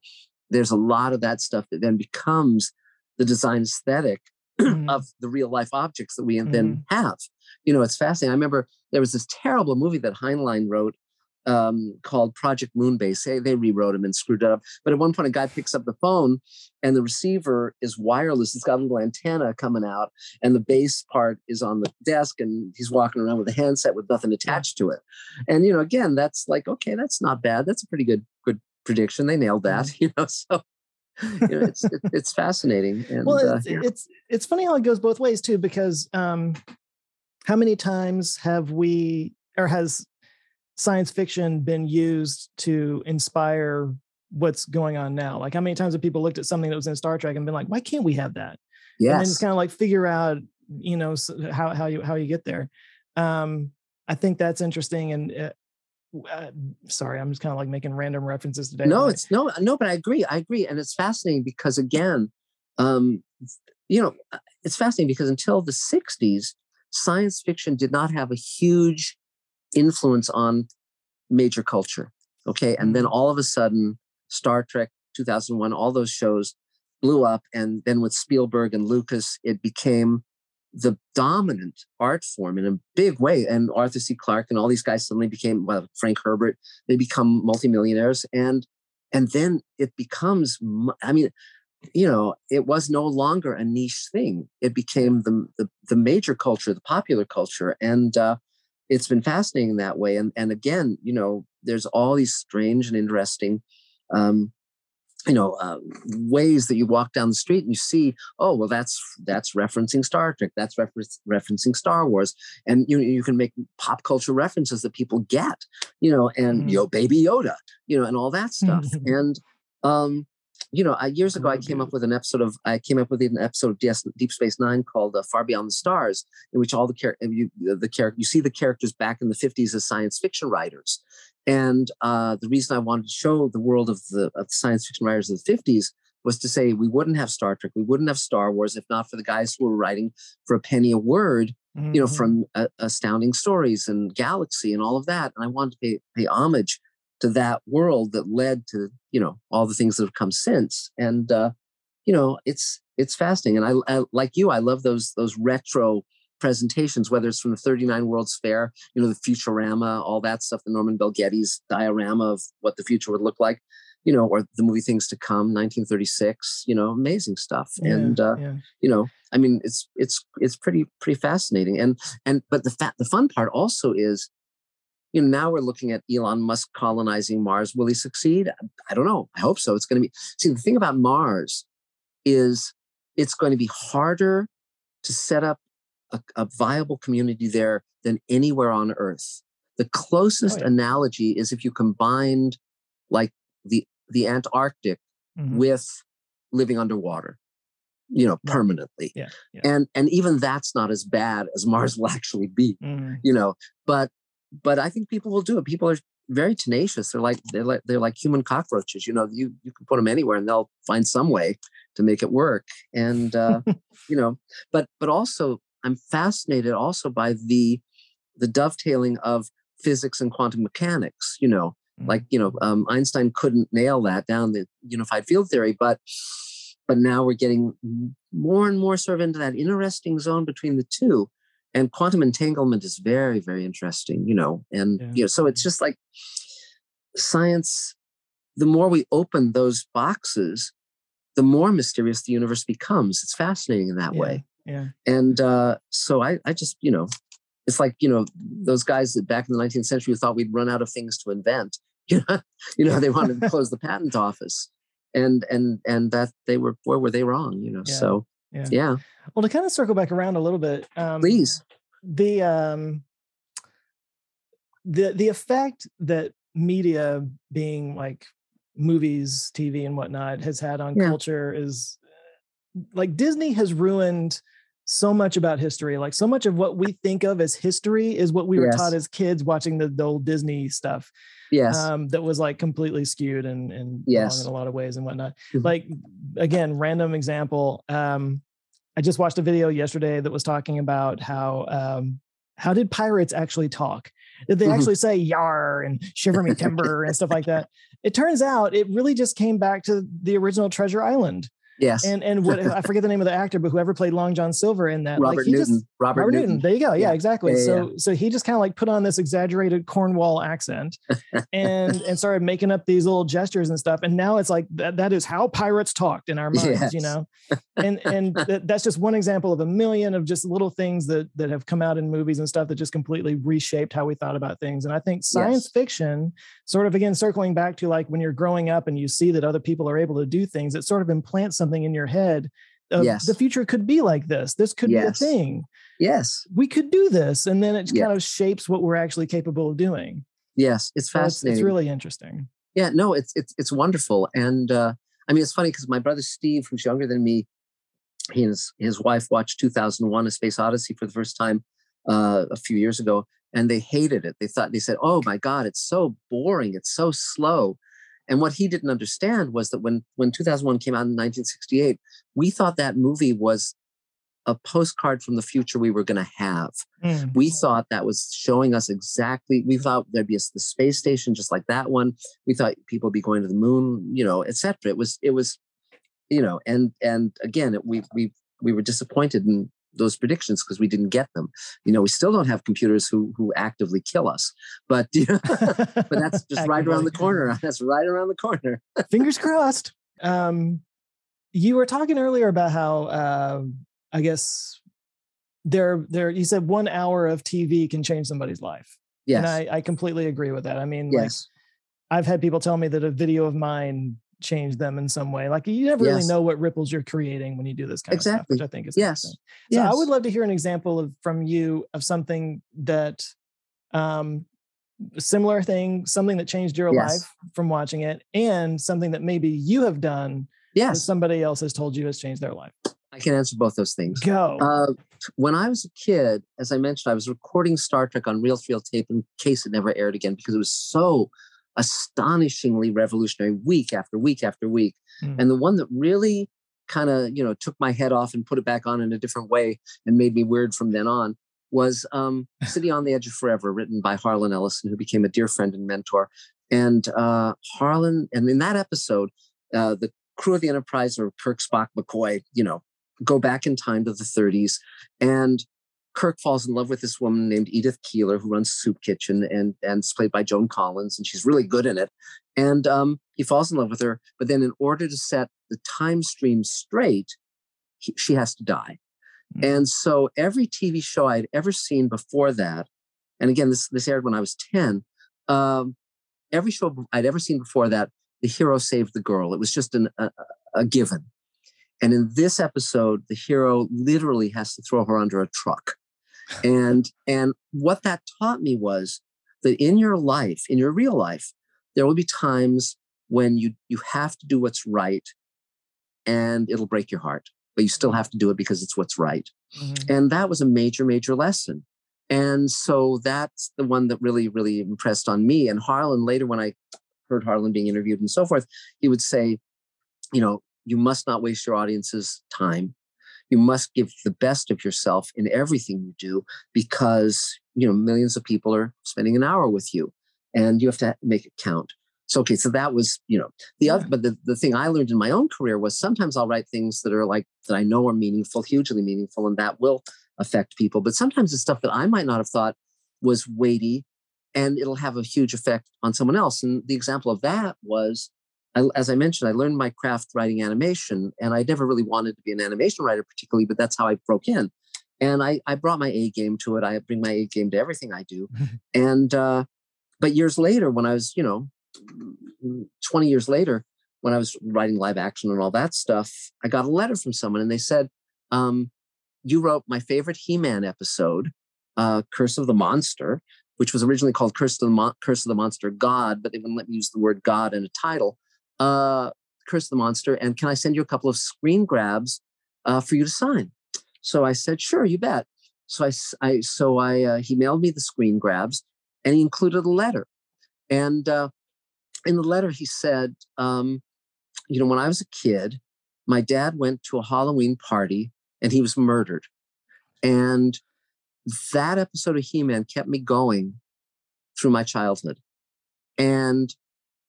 There's a lot of that stuff that then becomes the design aesthetic Mhm. of the real life objects that we then have. You know, it's fascinating. I remember there was this terrible movie that Heinlein wrote um, called Project Moonbase. They, they rewrote him and screwed it up. But at one point, a guy picks up the phone and the receiver is wireless. It's got a little antenna coming out, and the base part is on the desk, and he's walking around with a handset with nothing attached to it. And you know, again, that's like okay, that's not bad. That's a pretty good good prediction. They nailed that. <laughs> You know, so you know, it's it, it's fascinating. And well uh, it's, it's it's funny how it goes both ways too because um how many times have we or has science fiction been used to inspire what's going on now? Like how many times have people looked at something that was in star trek and been like why can't we have that? Yes. and then just kind of like figure out you know how how you how you get there. Um i think that's interesting and uh, uh, sorry i'm just kind of like making random references today no it's no no but i agree i agree and it's fascinating because again um you know uh, it's fascinating because until the 60s science fiction did not have a huge influence on major culture okay and then Mhm. all of a sudden star trek 2001 all those shows blew up and then with spielberg and lucas it became the dominant art form in a big way. And Arthur C. Clarke and all these guys suddenly became well, Frank Herbert. They become multimillionaires, and and then it becomes. I mean, you know, it was no longer a niche thing. It became the the, the major culture, the popular culture, and uh, it's been fascinating that way. And and again, you know, there's all these strange and interesting. Um, you know uh, ways that you walk down the street and you see oh well that's that's referencing star trek that's reference, referencing star wars and you you can make pop culture references that people get you know and Mhm. yo baby yoda you know and all that stuff <laughs> and um you know I, years ago i came up with an episode of i came up with an episode of DS, deep space nine called uh, far beyond the stars in which all the character you the character you see the characters back in the 50s as science fiction writers and uh, the reason I wanted to show the world of the of the science fiction writers of the 50s was to say we wouldn't have Star Trek, we wouldn't have Star Wars if not for the guys who were writing for a penny a word, you know, Mhm. from uh, astounding stories and Galaxy and all of that. And I wanted to pay, pay homage to that world that led to, you know, all the things that have come since. And, uh, you know, it's, it's fascinating. And I, I, like you, I love those, those retro presentations, whether it's from the 39 World's Fair, you know, the Futurama, all that stuff, the Norman Bel Geddes diorama of what the future would look like, you know, or the movie Things to Come, 1936, you know, amazing stuff. Yeah, and, uh, yeah. you know, I mean, it's, it's, it's pretty, pretty fascinating. And, and, but the fat, the fun part also is, you know, now we're looking at Elon Musk colonizing Mars. Will he succeed? I don't know. I hope so. It's going to be, see, the thing about Mars is it's going to be harder to set up a, a viable community there than anywhere on Earth. The closest yeah. analogy is if you combined like the the Antarctic Mhm. with living underwater, you know, permanently. Yeah, yeah. And and even that's not as bad as Mars will actually be, Mhm. you know. But but I think people will do it. People are very tenacious. They're like they're like they're like human cockroaches. You know, you you can put them anywhere and they'll find some way to make it work. And uh, <laughs> you know, but but also I'm fascinated also by the the dovetailing of physics and quantum mechanics. You know, like you know um, einstein couldn't nail that down the unified field theory but but now we're getting more and more sort of into that interesting zone between the two and quantum entanglement is very very interesting you know and Yeah. you know so it's just like science the more we open those boxes the more mysterious the universe becomes it's fascinating in that Yeah, way Yeah. and uh, so I, I just, you know, it's like you know those guys that back in the 19th century thought we'd run out of things to invent. <laughs> You know, you know they wanted to <laughs> close the patent office, and and and that they were boy were they wrong. You know, Yeah, so yeah. yeah, Well, to kind of circle back around a little bit, um, please, the um, the the effect that media, being like movies, TV, and whatnot, has had on Yeah. culture is like Disney has ruined so much about history. Like so much of what we think of as history is what we were Yes. taught as kids watching the, the old Disney stuff. yes, um, that was like completely skewed and, and wrong Yes. in a lot of ways and whatnot. Mhm. Like again, random example. Um, I just watched a video yesterday that was talking about how um, how did pirates actually talk? Did they Mhm. actually say "yar" and "shiver me timber" and stuff like that? <laughs> It turns out it really just came back to the original Treasure Island. Yes. And and what I forget the name of the actor, but whoever played Long John Silver in that, Robert like he Newton, just Robert, Robert Newton. Newton. There you go. Yeah, Yeah. exactly. Yeah, yeah, so so he just kind of like put on this exaggerated Cornwall accent <laughs> and and started making up these little gestures and stuff. And now it's like that that is how pirates talked in our minds, you know. <laughs> And and that, that's just one example of a million of just little things that that have come out in movies and stuff that just completely reshaped how we thought about things. And I think science Yes. fiction, sort of again circling back to like when you're growing up and you see that other people are able to do things, it sort of implants something in your head. Of Yes. The future could be like this. This could Yes. be a thing Yes, we could do this and then it kind of shapes what we're actually capable of doing yes. It's so it's, fascinating. it's really interesting Yeah, no, it's it's it's wonderful, and uh, I mean it's funny because my brother Steve, who's younger than me, he and his, his wife watched 2001: A Space Odyssey for the first time uh, a few years ago, and they hated it. They thought they said, "Oh my God, it's so boring, it's so slow." And what he didn't understand was that when when 2001 came out in 1968, we thought that movie was a postcard from the future we were going to have. Mm. we thought that was showing us exactly we thought there'd be a, the space station just like that one. We thought people would be going to the moon you know etc it was it was you know and and again it, we we we were disappointed in those predictions because we didn't get them. You know we still don't have computers who who actively kill us but <laughs> you know, but that's <laughs> just right around the corner <laughs> that's right around the corner. Fingers crossed. Um you were talking earlier about how uh, i guess there there you said one hour of tv can change somebody's life yes. And i i completely agree with that. I mean like yes. I've had people tell me that a video of mine changed them in some way like you never really know what ripples you're creating when you do this kind of stuff Exactly. which i think is Yes. interesting. So yes I would love to hear an example of from you of something that um similar thing, something that changed your Yes. life from watching it, and something that maybe you have done that yes somebody else has told you has changed their life. i can answer both those things Go. Uh, when I was a kid, as I mentioned, I was recording Star Trek on reel to reel tape in case it never aired again because it was so astonishingly revolutionary week after week after week. Mm. And the one that really kind of, you know, took my head off and put it back on in a different way and made me weird from then on was um, <laughs> City on the Edge of Forever, written by Harlan Ellison, who became a dear friend and mentor. And uh, Harlan, and in that episode, uh, the crew of the Enterprise or Kirk, Spock, McCoy, you know, go back in time to the 30s. And Kirk falls in love with this woman named Edith Keeler, who runs soup kitchen and, and it's played by Joan Collins, and she's really good in it. And um, he falls in love with her. But then, in order to set the time stream straight, he, she has to die. Mm. And so, every TV show I'd ever seen before that, and again, this, this aired when I was 10, um, every show I'd ever seen before that, the hero saved the girl. It was just an, a, a given. And in this episode, the hero literally has to throw her under a truck. And and what that taught me was that in your life, in your real life, there will be times when you you have to do what's right and it'll break your heart but you still have to do it because it's what's right. Mm-hmm. and that was a major major lesson. And so that's the one that really really impressed on me. And harlan later when i heard harlan being interviewed and so forth he would say you know you must not waste your audience's time you must give the best of yourself in everything you do because you know millions of people are spending an hour with you and you have to make it count so okay so that was you know the yeah. other but the, the thing i learned in my own career was sometimes i'll write things that are like that i know are meaningful hugely meaningful and that will affect people but sometimes it's stuff that i might not have thought was weighty and it'll have a huge effect on someone else and the example of that was I, as i mentioned i learned my craft writing animation and i never really wanted to be an animation writer particularly but that's how i broke in. And i, I brought my a game to it. I bring my a game to everything i do. <laughs> And uh, but years later when i was you know 20 years later, when I was writing live action and all that stuff, I got a letter from someone and they said, um, You wrote my favorite He Man episode, uh, Curse of the Monster, which was originally called Curse of the, Mon- Curse of the Monster God, but they wouldn't let me use the word God in a title. Uh, Curse the Monster. And can I send you a couple of screen grabs uh, for you to sign? So I said, Sure, you bet. So I, I so I, uh, he mailed me the screen grabs and he included a letter. And uh, in the letter, he said, um, you know, when I was a kid, my dad went to a Halloween party and he was murdered. And that episode of He Man kept me going through my childhood. And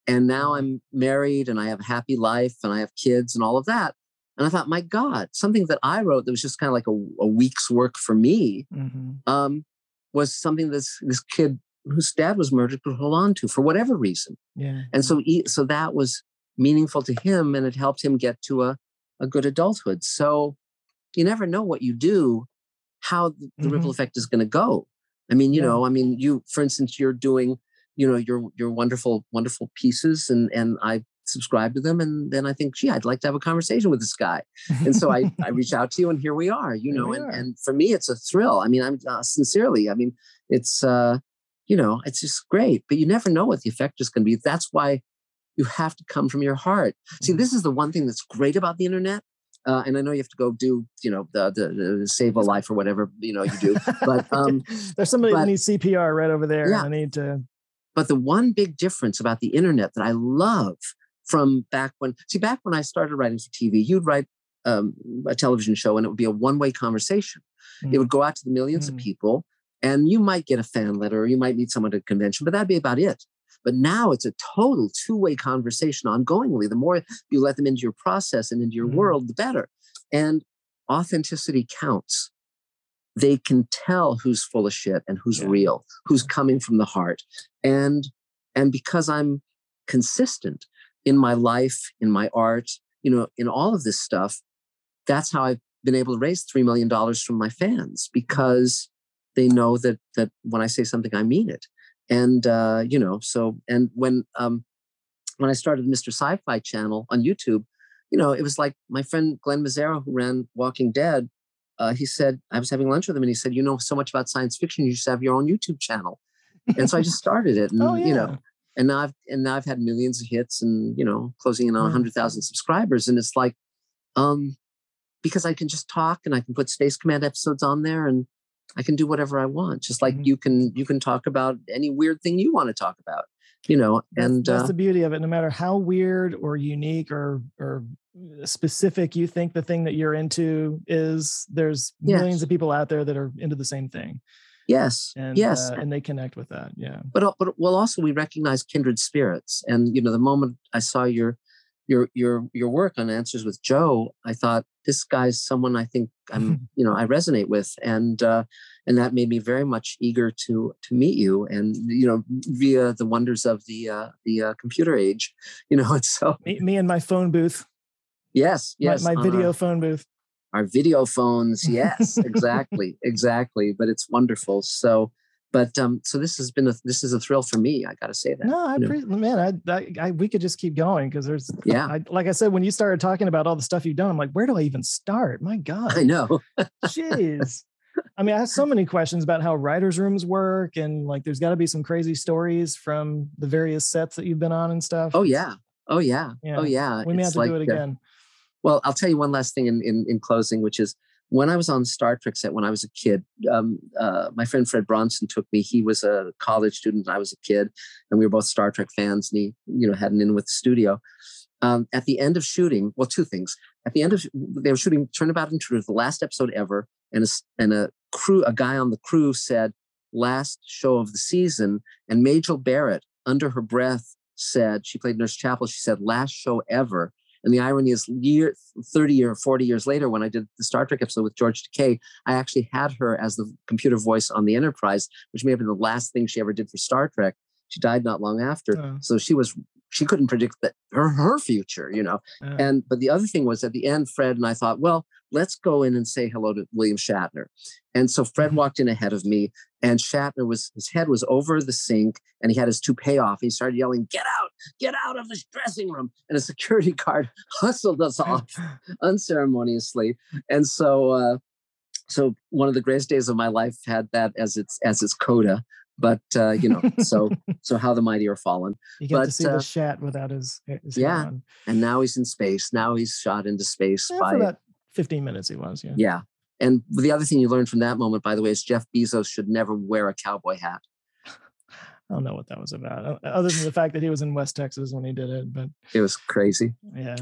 and now I'm married and I have a happy life and I have kids and all of that. And I thought, my God, something that I wrote that was just kind of like a, a week's work for me mm-hmm. um, was something this this kid whose dad was murdered could hold on to for whatever reason. Yeah. And so, he, so that was meaningful to him, and it helped him get to a, a good adulthood. So, you never know what you do, how the, mm-hmm. ripple effect is going to go. I mean, you yeah. know, I mean, you, for instance, you're doing, you know, your your wonderful, wonderful pieces, and and I subscribe to them, and then I think, gee, I'd like to have a conversation with this guy, and so I I reach <laughs> out to you, and here we are, you know, and and for me, it's a thrill. I mean, I'm uh, sincerely, I mean, it's uh you know, it's just great. But you never know what the effect is going to be. That's why you have to come from your heart. See, mm-hmm. this is the one thing that's great about the internet. Uh, and I know you have to go do, you know, the, the, the, save a life or whatever, you know, you do. But <laughs> um, there's somebody but, that needs CPR right over there. Yeah. I need to. But the one big difference about the internet that I love from back when, see, back when I started writing for TV, you'd write um, a television show and it would be a one way conversation. Mm. It would go out to the millions mm. of people and you might get a fan letter or you might meet someone at a convention, but that'd be about it. But now it's a total two way conversation ongoingly. The more you let them into your process and into your mm-hmm. world, the better. And authenticity counts. They can tell who's full of shit and who's yeah. real, who's coming from the heart. And and because I'm consistent in my life, in my art, you know, in all of this stuff, that's how I've been able to raise three million dollars from my fans because they know that that when I say something, I mean it. And uh, you know, so and when um, when I started Mr. Sci-Fi channel on YouTube, you know, it was like my friend Glen Mazzara, who ran Walking Dead. Uh, he said I was having lunch with him, and he said, "You know so much about science fiction. You should have your own YouTube channel." And so I just started it, <laughs> and oh, yeah. you know, and now I've and now I've had millions of hits, and you know, closing in on hundred thousand subscribers, and it's like, um, because I can just talk and I can put Space Command episodes on there, and I can do whatever I want. Just like mm-hmm. you can you can talk about any weird thing you want to talk about. You know, and that's, that's uh, the beauty of it. No matter how weird or unique or or specific you think the thing that you're into is, there's yes. millions of people out there that are into the same thing. Yes. And, yes. Uh, and they connect with that. Yeah. But but well, also we recognize kindred spirits, and you know, the moment I saw your your your your work on Answers with Joe, I thought this guy's someone I think I'm <laughs> you know I resonate with, and uh, and that made me very much eager to to meet you, and you know via the wonders of the uh, the uh, computer age, you know. <laughs> And so me, me and my phone booth. Yes, yes, my, my video our, phone booth. Our video phones, <laughs> yes, exactly, exactly. But it's wonderful. So but um, so this has been a this is a thrill for me. I got to say that. No, I pre- man, I, I, I, we could just keep going because there's yeah. I, like I said, when you started talking about all the stuff you've done, I'm like, where do I even start? My God, I know. Jeez. I mean, I have so <laughs> many questions about how writers' rooms work, and like, there's got to be some crazy stories from the various sets that you've been on and stuff. Oh yeah, Oh yeah. yeah. Oh yeah. We may it's have to like, do it again. Uh, well, I'll tell you one last thing in, in, in closing, which is when I was on Star Trek set when I was a kid, um, uh, my friend Fred Bronson took me. He was a college student, I was a kid, and we were both Star Trek fans. And he, you know, had an in with the studio. Um, at the end of shooting, well, two things. At the end of they were shooting Turnabout Intruder, the last episode ever, and a, and a crew, a guy on the crew said, "Last show of the season," and Majel Barrett, under her breath, said she played Nurse Chapel. She said, "Last show ever." And the irony is, year 30 or 40 years later, when I did the Star Trek episode with George Takei, I actually had her as the computer voice on the Enterprise, which may have been the last thing she ever did for Star Trek. She died not long after. Oh. So she was she couldn't predict that her, her future, you know. Oh. And but the other thing was at the end, Fred and I thought, well, let's go in and say hello to William Shatner. And so Fred mm-hmm. walked in ahead of me, and Shatner was his head was over the sink, and he had his toupee off. He started yelling, "Get out! Get out of this dressing room!" And a security <laughs> guard hustled us <laughs> off unceremoniously. And so, uh, so one of the greatest days of my life had that as its as its coda. But uh, you know, so <laughs> so how the mighty are fallen. You get but, to see uh, the Shat without his, his yeah, and now he's in space. Now he's shot into space yeah, by for about fifteen minutes. He was, yeah. Yeah, and the other thing you learned from that moment, by the way, is Jeff Bezos should never wear a cowboy hat. <laughs> I don't know what that was about, other than the fact that he was in West Texas when he did it. But it was crazy. Yeah.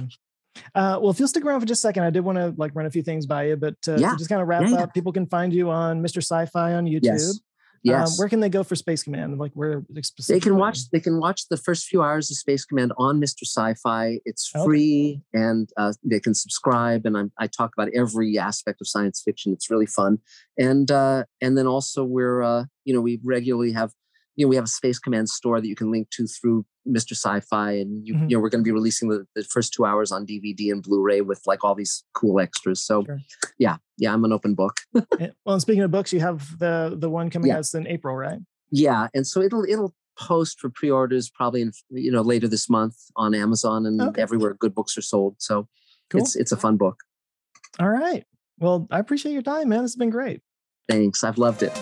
Uh, well, if you'll stick around for just a second, I did want to like run a few things by you, but uh, yeah. just kind of wrap yeah, up, people can find you on Mr. Sci-Fi on YouTube. Yes. Yes. Um, where can they go for Space Command? Like where they can watch. They can watch the first few hours of Space Command on Mr. Sci-Fi. It's free, okay. and uh, they can subscribe. And I'm, i talk about every aspect of science fiction. It's really fun. And uh, and then also we're uh, you know we regularly have you know we have a Space Command store that you can link to through Mr. Sci-Fi, and you, mm-hmm. you know we're going to be releasing the, the, first two hours on DVD and Blu-ray with like all these cool extras. So, sure. yeah, yeah, I'm an open book. <laughs> well, and speaking of books, you have the the one coming yeah. out in April, right? Yeah, and so it'll it'll post for pre-orders probably in you know later this month on Amazon and okay. everywhere good books are sold. So, cool. it's it's a fun book. All right. Well, I appreciate your time, man. This has been great. Thanks. I've loved it.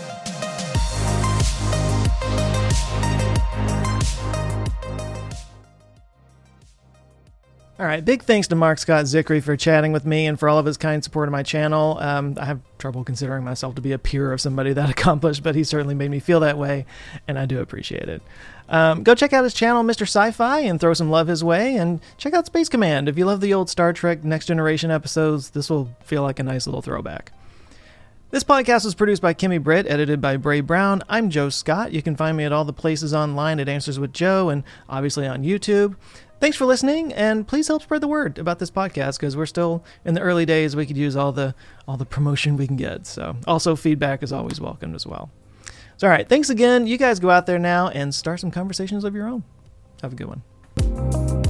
All right. Big thanks to Marc Scott Zicree for chatting with me and for all of his kind support of my channel. Um, I have trouble considering myself to be a peer of somebody that <laughs> accomplished, but he certainly made me feel that way, and I do appreciate it. Um, go check out his channel, Mr. Sci Fi, and throw some love his way, and check out Space Command. If you love the old Star Trek Next Generation episodes, this will feel like a nice little throwback. This podcast was produced by Kimmy Britt, edited by Bray Brown. I'm Joe Scott. You can find me at all the places online at Answers with Joe and obviously on YouTube. Thanks for listening, and please help spread the word about this podcast because we're still in the early days. We could use all the all the promotion we can get. So, also feedback is always welcomed as well. So, all right, thanks again. You guys go out there now and start some conversations of your own. Have a good one.